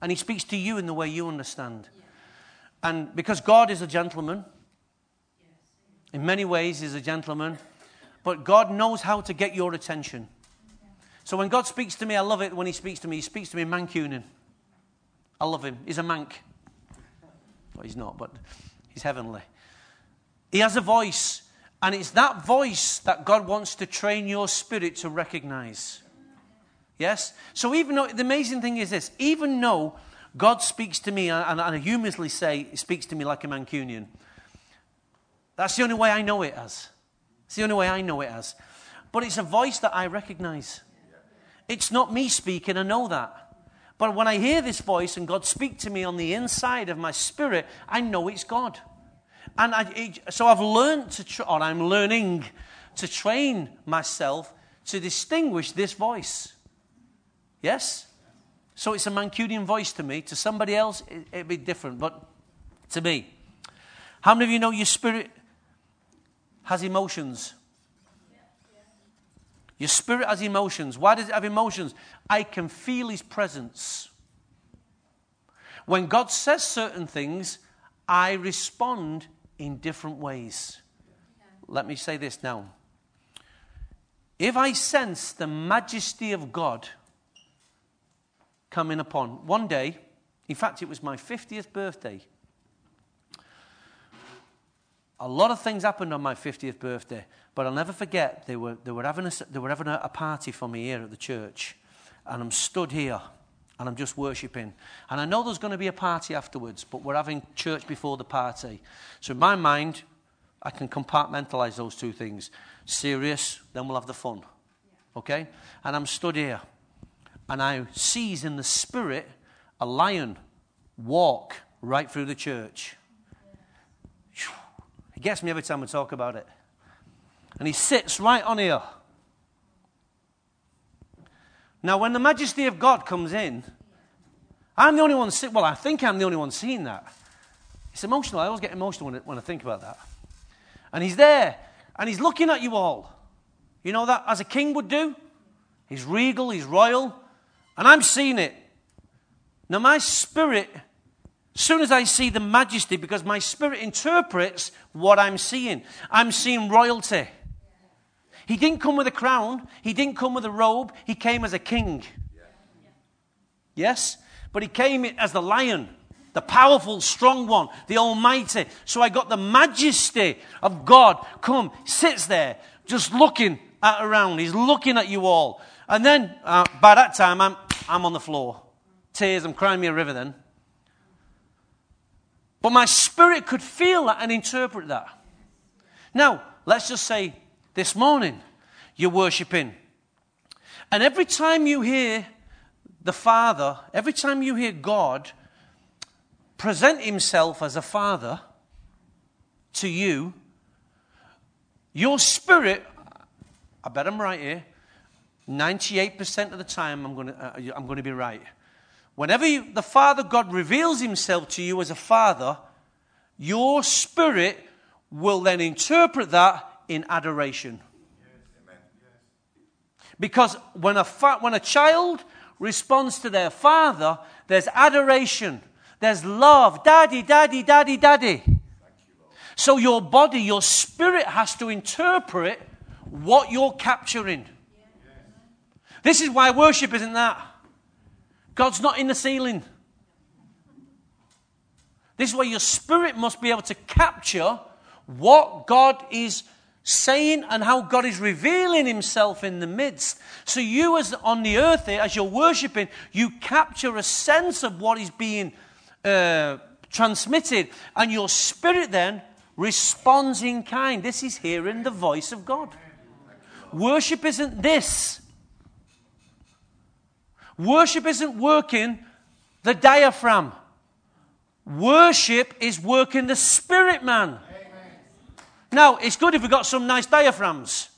And he speaks to you in the way you understand. And because God is a gentleman, in many ways, he's a gentleman, but God knows how to get your attention. So when God speaks to me, I love it when he speaks to me. He speaks to me in Mancunian. I love him. He's a Manc. Well, he's not, but he's heavenly. He has a voice. And it's that voice that God wants to train your spirit to recognize. Yes? So, even though the amazing thing is this, even though God speaks to me, and, I humorously say, He speaks to me like a Mancunian, that's the only way I know it as. It's the only way I know it as. But it's a voice that I recognize. It's not me speaking, I know that. But when I hear this voice and God speak to me on the inside of my spirit, I know it's God. And I, so I've learned to, or I'm learning to train myself to distinguish this voice. Yes? So it's a Mancunian voice to me. To somebody else, it, it'd be different, but to me. How many of you know your spirit has emotions? Your spirit has emotions. Why does it have emotions? I can feel his presence. When God says certain things, I respond in different ways. Let me say this now. If I sense the majesty of God coming upon, one day, in fact, it was my 50th birthday. A lot of things happened on my 50th birthday, but I'll never forget they were, they were having, a, they were having a, a party for me here at the church, and I'm stood here and I'm just worshipping. And I know there's going to be a party afterwards, but we're having church before the party. So in my mind, I can compartmentalize those two things. Serious, then we'll have the fun. Okay? And I'm stood here. and I sees in the spirit a lion walk right through the church. It gets me every time we talk about it. And he sits right on here. Now, when the majesty of God comes in, I'm the only one, see- well, I think I'm the only one seeing that. It's emotional. I always get emotional when I, when I think about that. And he's there, and he's looking at you all. You know that as a king would do? He's regal, he's royal, and I'm seeing it. Now, my spirit, soon as I see the majesty, because my spirit interprets what I'm seeing, I'm seeing royalty. He didn't come with a crown, he didn't come with a robe, he came as a king. Yes? But he came as the lion, the powerful, strong one, the almighty. So I got the majesty of God come, sits there, just looking at around. He's looking at you all. And then uh, by that time, I'm, I'm on the floor. Tears, I'm crying me a river then. But my spirit could feel that and interpret that. Now, let's just say this morning you're worshiping. And every time you hear the Father, every time you hear God present himself as a Father to you, your spirit, I bet I'm right here, 98% of the time I'm going to, uh, I'm going to be right. Whenever you, the Father God reveals himself to you as a Father, your spirit will then interpret that in adoration. Because when a, fa- when a child responds to their father, there's adoration, there's love. Daddy, daddy, daddy, daddy. So your body, your spirit has to interpret what you're capturing. This is why worship isn't that. God's not in the ceiling. This is where your spirit must be able to capture what God is saying and how God is revealing himself in the midst. So you as on the earth as you're worshiping, you capture a sense of what is being uh, transmitted and your spirit then responds in kind. This is hearing the voice of God. Worship isn't this. Worship isn't working the diaphragm. Worship is working the spirit man. Now, it's good if we've got some nice diaphragms.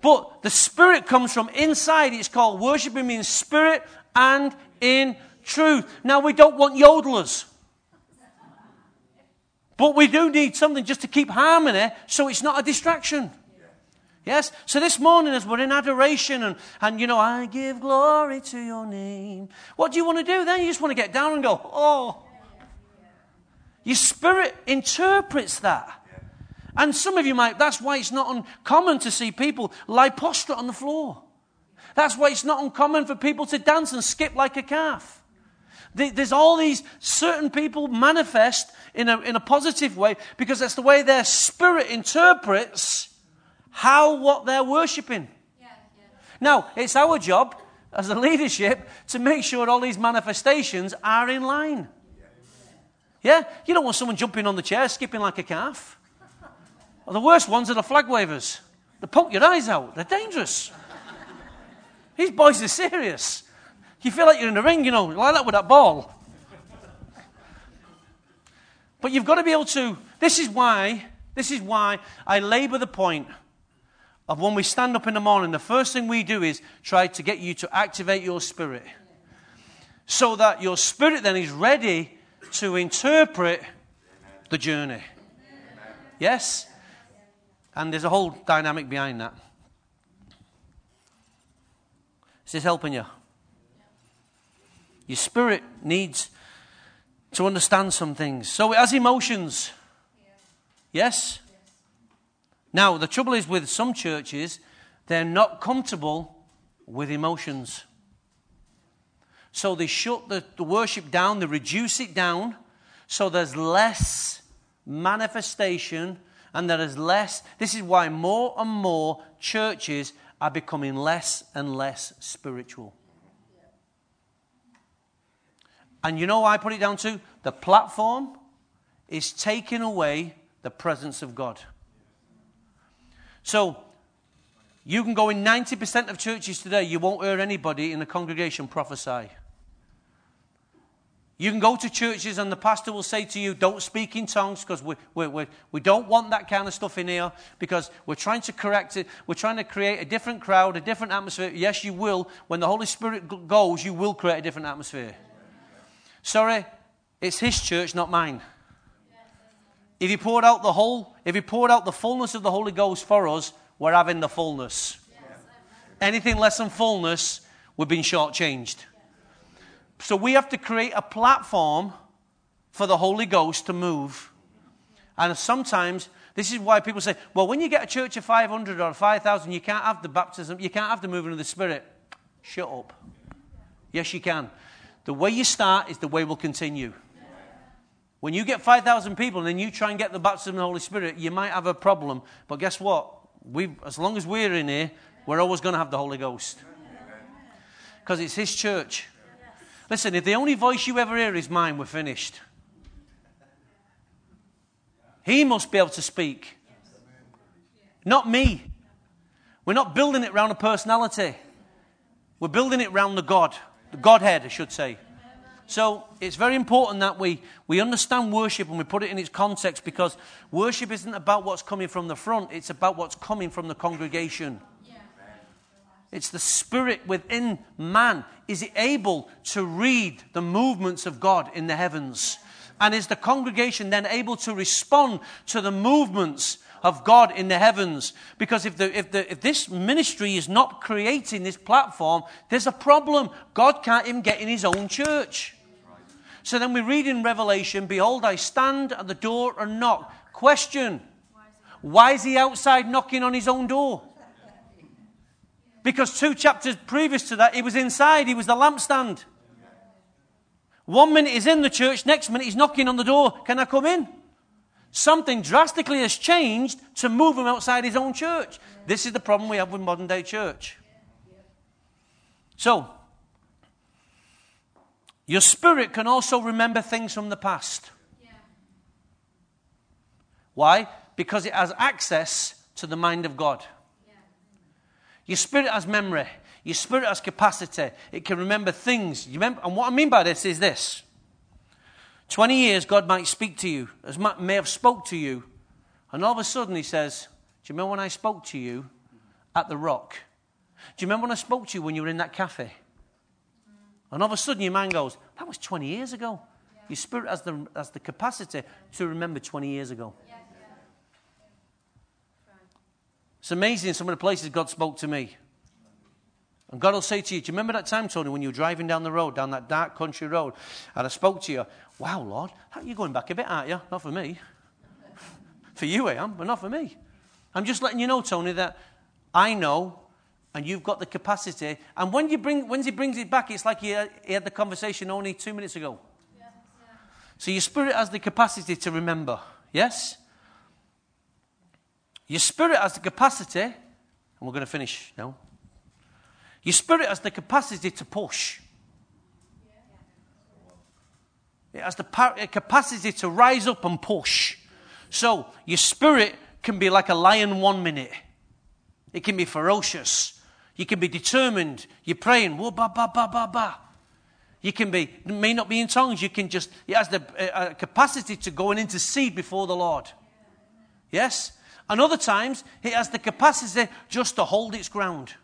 But the spirit comes from inside. It's called worshiping in spirit and in truth. Now, we don't want yodelers. But we do need something just to keep harmony so it's not a distraction. Yes? So this morning, as we're in adoration and, and you know, I give glory to your name, what do you want to do then? You just want to get down and go, oh. Your spirit interprets that. And some of you might, that's why it's not uncommon to see people lie prostrate on the floor. That's why it's not uncommon for people to dance and skip like a calf. There's all these certain people manifest in a, in a positive way because that's the way their spirit interprets how what they're worshipping. Yeah, yeah. Now, it's our job as a leadership to make sure all these manifestations are in line. Yeah? You don't want someone jumping on the chair, skipping like a calf. Well, the worst ones are the flag wavers. They poke your eyes out. They're dangerous. These boys are serious. You feel like you're in a ring, you know, like that with that ball. But you've got to be able to. This is why. This is why I labour the point of when we stand up in the morning, the first thing we do is try to get you to activate your spirit. So that your spirit then is ready to interpret the journey. Yes? And there's a whole dynamic behind that. Is this helping you? Your spirit needs to understand some things. So it has emotions. Yes? Now, the trouble is with some churches, they're not comfortable with emotions. So they shut the, the worship down, they reduce it down, so there's less manifestation and there is less. This is why more and more churches are becoming less and less spiritual. And you know I put it down to? The platform is taking away the presence of God. So, You can go in 90% of churches today, you won't hear anybody in the congregation prophesy. You can go to churches and the pastor will say to you, Don't speak in tongues because we, we, we, we don't want that kind of stuff in here because we're trying to correct it. We're trying to create a different crowd, a different atmosphere. Yes, you will. When the Holy Spirit goes, you will create a different atmosphere. Sorry, it's His church, not mine. If you poured out the whole, if He poured out the fullness of the Holy Ghost for us, we're having the fullness. Anything less than fullness, we've been shortchanged. So we have to create a platform for the Holy Ghost to move. And sometimes this is why people say, well, when you get a church of 500 or 5,000, you can't have the baptism, you can't have the moving of the Spirit. Shut up. Yes, you can. The way you start is the way we'll continue. When you get 5,000 people and then you try and get the baptism of the Holy Spirit, you might have a problem. But guess what? We, as long as we're in here, we're always going to have the Holy Ghost. Because it's His church. Listen, if the only voice you ever hear is mine, we're finished. He must be able to speak. Not me. We're not building it around a personality. We're building it around the God, the Godhead, I should say. So it's very important that we, we understand worship and we put it in its context because worship isn't about what's coming from the front, it's about what's coming from the congregation. It's the spirit within man. Is it able to read the movements of God in the heavens? And is the congregation then able to respond to the movements of God in the heavens? Because if, the, if, the, if this ministry is not creating this platform, there's a problem. God can't even get in his own church. So then we read in Revelation Behold, I stand at the door and knock. Question Why is he outside knocking on his own door? Because two chapters previous to that, he was inside, he was the lampstand. One minute he's in the church, next minute he's knocking on the door. Can I come in? Something drastically has changed to move him outside his own church. This is the problem we have with modern day church. So, your spirit can also remember things from the past. Why? Because it has access to the mind of God. Your spirit has memory. Your spirit has capacity. It can remember things. You remember, and what I mean by this is this. 20 years, God might speak to you, as may have spoke to you, and all of a sudden he says, do you remember when I spoke to you at the rock? Do you remember when I spoke to you when you were in that cafe? And all of a sudden your mind goes, that was 20 years ago. Your spirit has the, has the capacity to remember 20 years ago. It's amazing some of the places God spoke to me. And God will say to you, Do you remember that time, Tony, when you were driving down the road, down that dark country road, and I spoke to you? Wow, Lord, you're going back a bit, aren't you? Not for me. for you, I am, but not for me. I'm just letting you know, Tony, that I know and you've got the capacity. And when, you bring, when he brings it back, it's like he had, he had the conversation only two minutes ago. So your spirit has the capacity to remember. Yes? Your spirit has the capacity, and we're going to finish now. Your spirit has the capacity to push. It has the capacity to rise up and push. So your spirit can be like a lion one minute. It can be ferocious. You can be determined. You're praying, whoa, ba, ba, ba, ba, ba. You can be, may not be in tongues. You can just, it has the uh, capacity to go and intercede before the Lord. Yes? And other times, it has the capacity just to hold its ground.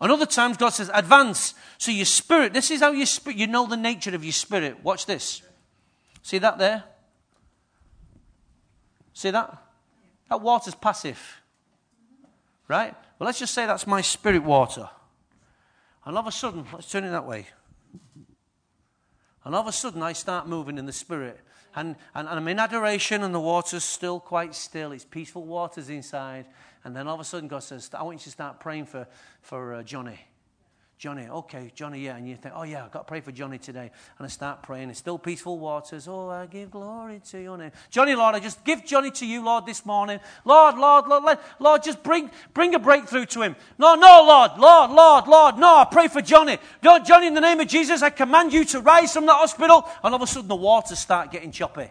And other times, God says, advance. So your spirit, this is how your spirit, you know the nature of your spirit. Watch this. See that there? See that? That water's passive. Right? Well, let's just say that's my spirit water. And all of a sudden, let's turn it that way. And all of a sudden, I start moving in the spirit and, and, and I'm in adoration, and the water's still quite still. It's peaceful waters inside. And then all of a sudden, God says, I want you to start praying for, for uh, Johnny. Johnny, okay, Johnny, yeah. And you think, oh, yeah, I've got to pray for Johnny today. And I start praying. It's still peaceful waters. Oh, I give glory to your name. Johnny, Lord, I just give Johnny to you, Lord, this morning. Lord, Lord, Lord, Lord, Lord just bring, bring a breakthrough to him. No, no, Lord, Lord, Lord, Lord, no, I pray for Johnny. Lord, Johnny, in the name of Jesus, I command you to rise from the hospital. And all of a sudden, the waters start getting choppy.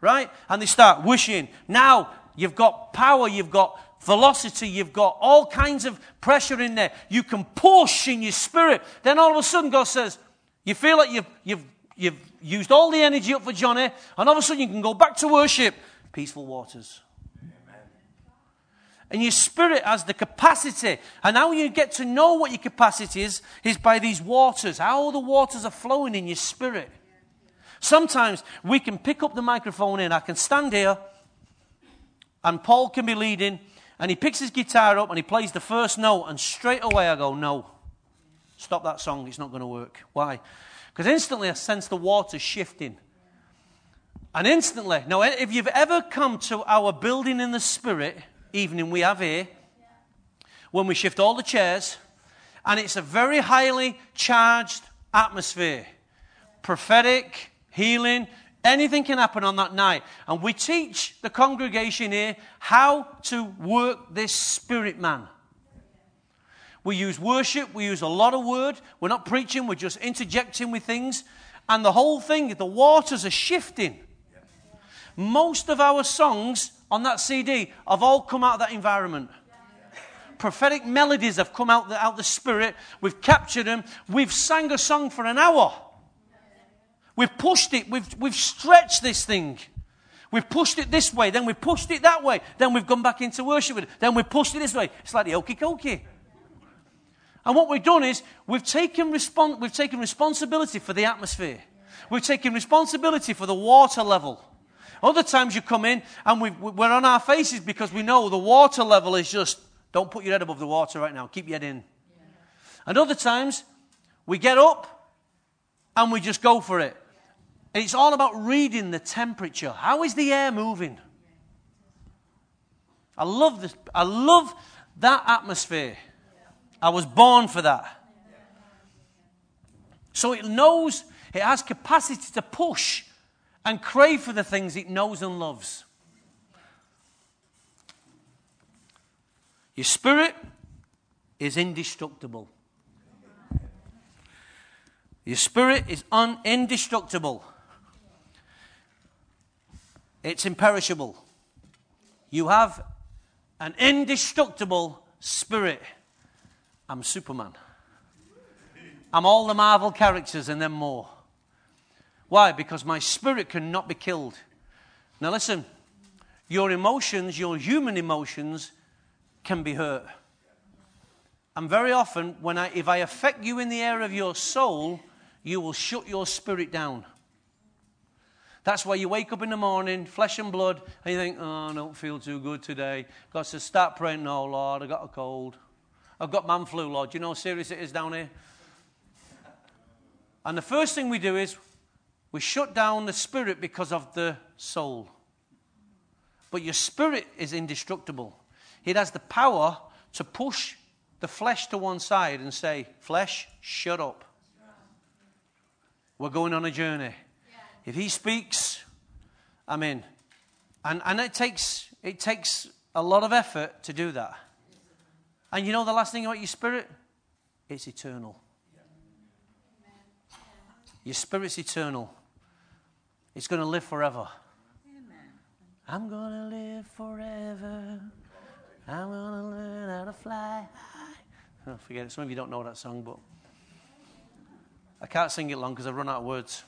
Right? And they start wishing. Now, you've got power, you've got velocity, you've got all kinds of pressure in there. You can push in your spirit. Then all of a sudden, God says, You feel like you've, you've, you've used all the energy up for Johnny, and all of a sudden you can go back to worship. Peaceful waters. And your spirit has the capacity. And how you get to know what your capacity is, is by these waters, how the waters are flowing in your spirit. Sometimes we can pick up the microphone and I can stand here and Paul can be leading and he picks his guitar up and he plays the first note and straight away I go, no, stop that song, it's not going to work. Why? Because instantly I sense the water shifting. And instantly, now eh, if you've ever come to our building in the spirit, evening we have here, when we shift all the chairs, and it's a very highly charged atmosphere. Prophetic, healing, anything can happen on that night. And we teach the congregation here how to work this spirit man. We use worship, we use a lot of word. We're not preaching, we're just interjecting with things. And the whole thing, the waters are shifting. Most of our songs on that CD have all come out of that environment. Prophetic melodies have come out the, out the spirit. We've captured them. We've sang a song for an hour. We've pushed it. We've, we've stretched this thing. We've pushed it this way. Then we've pushed it that way. Then we've gone back into worship with it. Then we've pushed it this way. It's like the okey cokey. And what we've done is we've taken, respons- we've taken responsibility for the atmosphere. We've taken responsibility for the water level. Other times you come in and we are on our faces because we know the water level is just, don't put your head above the water right now, keep your head in. Yeah. And other times we get up and we just go for it. It's all about reading the temperature. How is the air moving? I love this. I love that atmosphere. I was born for that. So it knows, it has capacity to push and crave for the things it knows and loves. Your spirit is indestructible. Your spirit is un- indestructible. It's imperishable. You have an indestructible spirit. I'm Superman. I'm all the Marvel characters and then more. Why? Because my spirit cannot be killed. Now, listen, your emotions, your human emotions, can be hurt. And very often, when I, if I affect you in the area of your soul, you will shut your spirit down. That's why you wake up in the morning, flesh and blood, and you think, oh, I don't feel too good today. God says, start praying, no, Lord, I've got a cold. I've got man flu, Lord. Do you know how serious it is down here? And the first thing we do is we shut down the spirit because of the soul. But your spirit is indestructible. It has the power to push the flesh to one side and say, Flesh, shut up. We're going on a journey. If he speaks, I'm in. And, and it, takes, it takes a lot of effort to do that. And you know the last thing about your spirit? It's eternal. Your spirit's eternal. It's going to live forever. Amen. I'm going to live forever. I'm going to learn how to fly high. Oh, forget it. Some of you don't know that song, but I can't sing it long because I've run out of words.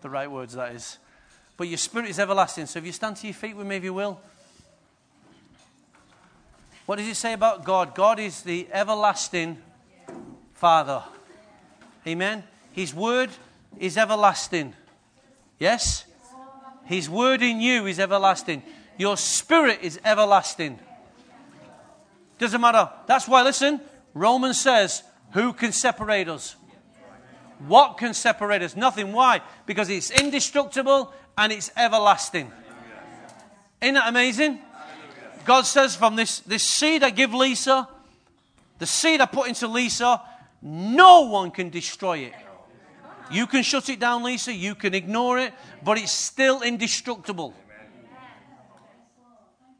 The right words, that is. But your spirit is everlasting. So if you stand to your feet with me, if you will. What does it say about God? God is the everlasting Father. Amen. His word is everlasting. Yes? His word in you is everlasting. Your spirit is everlasting. Doesn't matter. That's why, listen, Romans says, Who can separate us? What can separate us? Nothing. Why? Because it's indestructible and it's everlasting. Isn't that amazing? God says, From this, this seed I give Lisa, the seed I put into Lisa, no one can destroy it. You can shut it down, Lisa. You can ignore it, but it's still indestructible.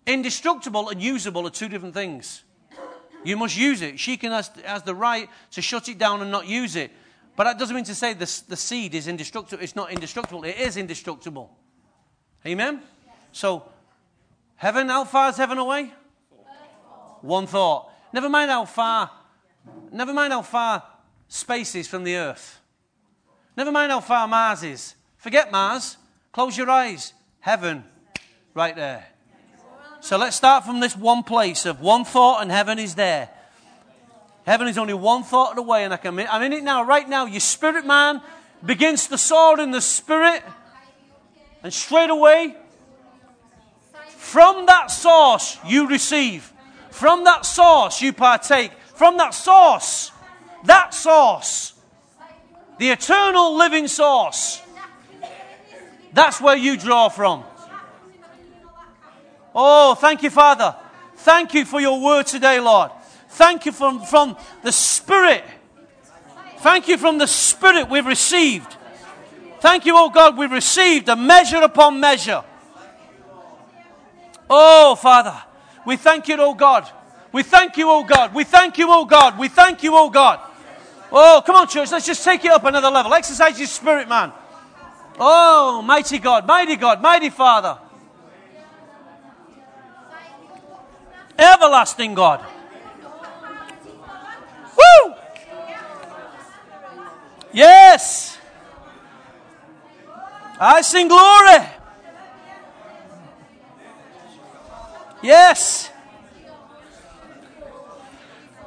Indestructible and usable are two different things. You must use it. She can has, has the right to shut it down and not use it. But that doesn't mean to say the, the seed is indestructible. It's not indestructible. It is indestructible. Amen? So, heaven, how far is heaven away? One thought. Never mind how far, never mind how far space is from the earth. Never mind how far Mars is. Forget Mars. Close your eyes. Heaven, right there. So let's start from this one place of one thought, and heaven is there. Heaven is only one thought away, and I can, I'm in it now, right now. Your spirit man begins to soar in the spirit, and straight away, from that source, you receive. From that source, you partake. From that source, that source, the eternal living source, that's where you draw from. Oh, thank you, Father. Thank you for your word today, Lord. Thank you from, from the Spirit. Thank you from the Spirit we've received. Thank you, oh God, we've received a measure upon measure. Oh, Father, we thank you, oh God. We thank you, oh God. We thank you, oh God. We thank you, oh God. Oh, come on, church. Let's just take it up another level. Exercise your spirit, man. Oh, mighty God, mighty God, mighty Father. Everlasting God. Woo! Yes. I sing glory. Yes.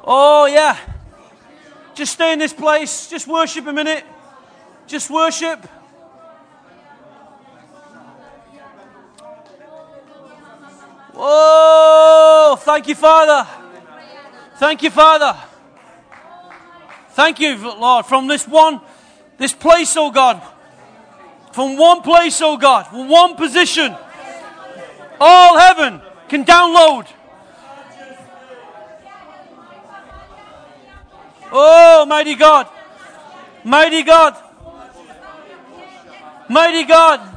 Oh, yeah. Just stay in this place. Just worship a minute. Just worship. Oh, thank you, Father. Thank you, Father. Thank you, Lord, from this one, this place, oh God. From one place, oh God, from one position, all heaven can download. Oh, mighty God. Mighty God. Mighty God.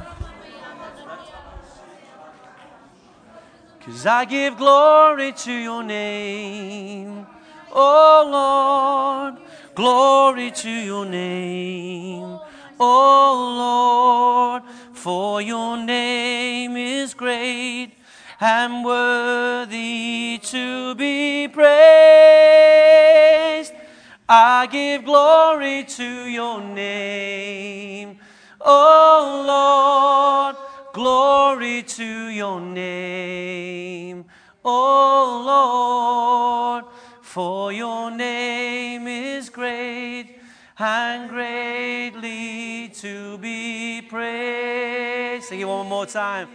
Cause I give glory to your name, oh Lord. Glory to your name, O Lord, for your name is great and worthy to be praised. I give glory to your name, O Lord, glory to your name, O Lord. For your name is great and greatly to be praised. Sing it one more time.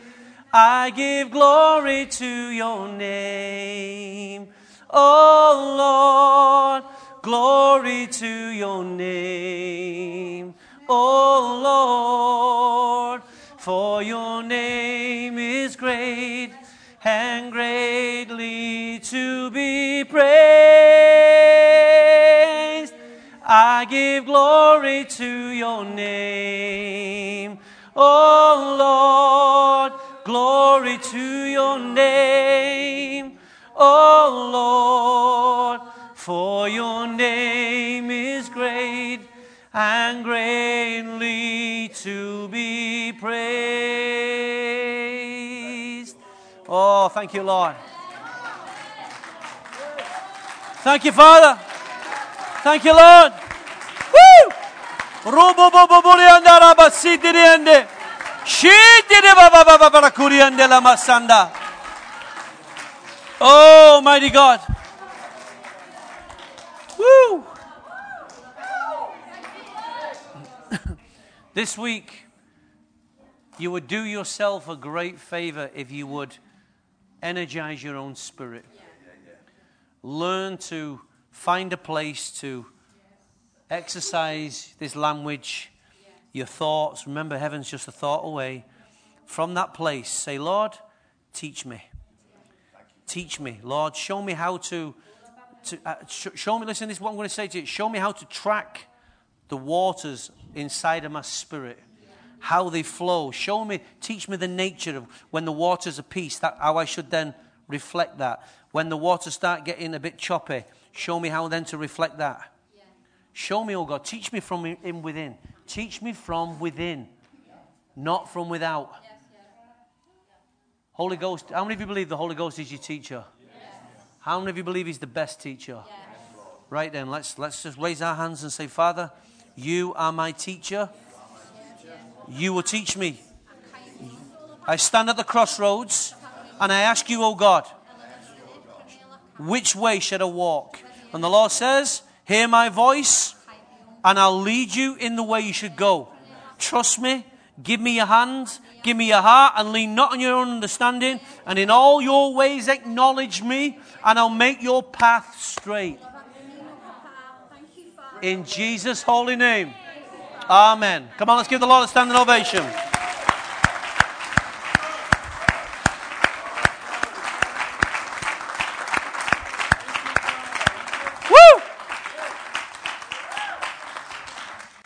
I give glory to your name. Oh Lord, glory to your name. Oh Lord, for your name is great and greatly to be praised. I give glory to your name, oh Lord, glory to your name, oh Lord, for your name is great and greatly to be praised. Oh, thank you, Lord. Thank you, Father. Thank you, Lord. Woo! Robo la masanda. Oh, mighty God. Woo! this week, you would do yourself a great favor if you would energize your own spirit. Learn to find a place to exercise this language, your thoughts. Remember, heaven's just a thought away. From that place, say, Lord, teach me. Teach me. Lord, show me how to, to uh, sh- show me, listen, this is what I'm going to say to you. Show me how to track the waters inside of my spirit how they flow. Show me, teach me the nature of when the waters are peace, that how I should then reflect that. When the waters start getting a bit choppy, show me how then to reflect that. Yeah. Show me, oh God, teach me from in within. Teach me from within, not from without. Yes, yes. Holy Ghost, how many of you believe the Holy Ghost is your teacher? Yes. How many of you believe He's the best teacher? Right then, let's, let's just raise our hands and say, Father, you are my teacher. You will teach me. I stand at the crossroads and I ask you, oh God, which way should I walk? And the Lord says, Hear my voice and I'll lead you in the way you should go. Trust me, give me your hand, give me your heart, and lean not on your own understanding. And in all your ways acknowledge me, and I'll make your path straight. In Jesus' holy name. Amen. Come on, let's give the Lord a standing ovation.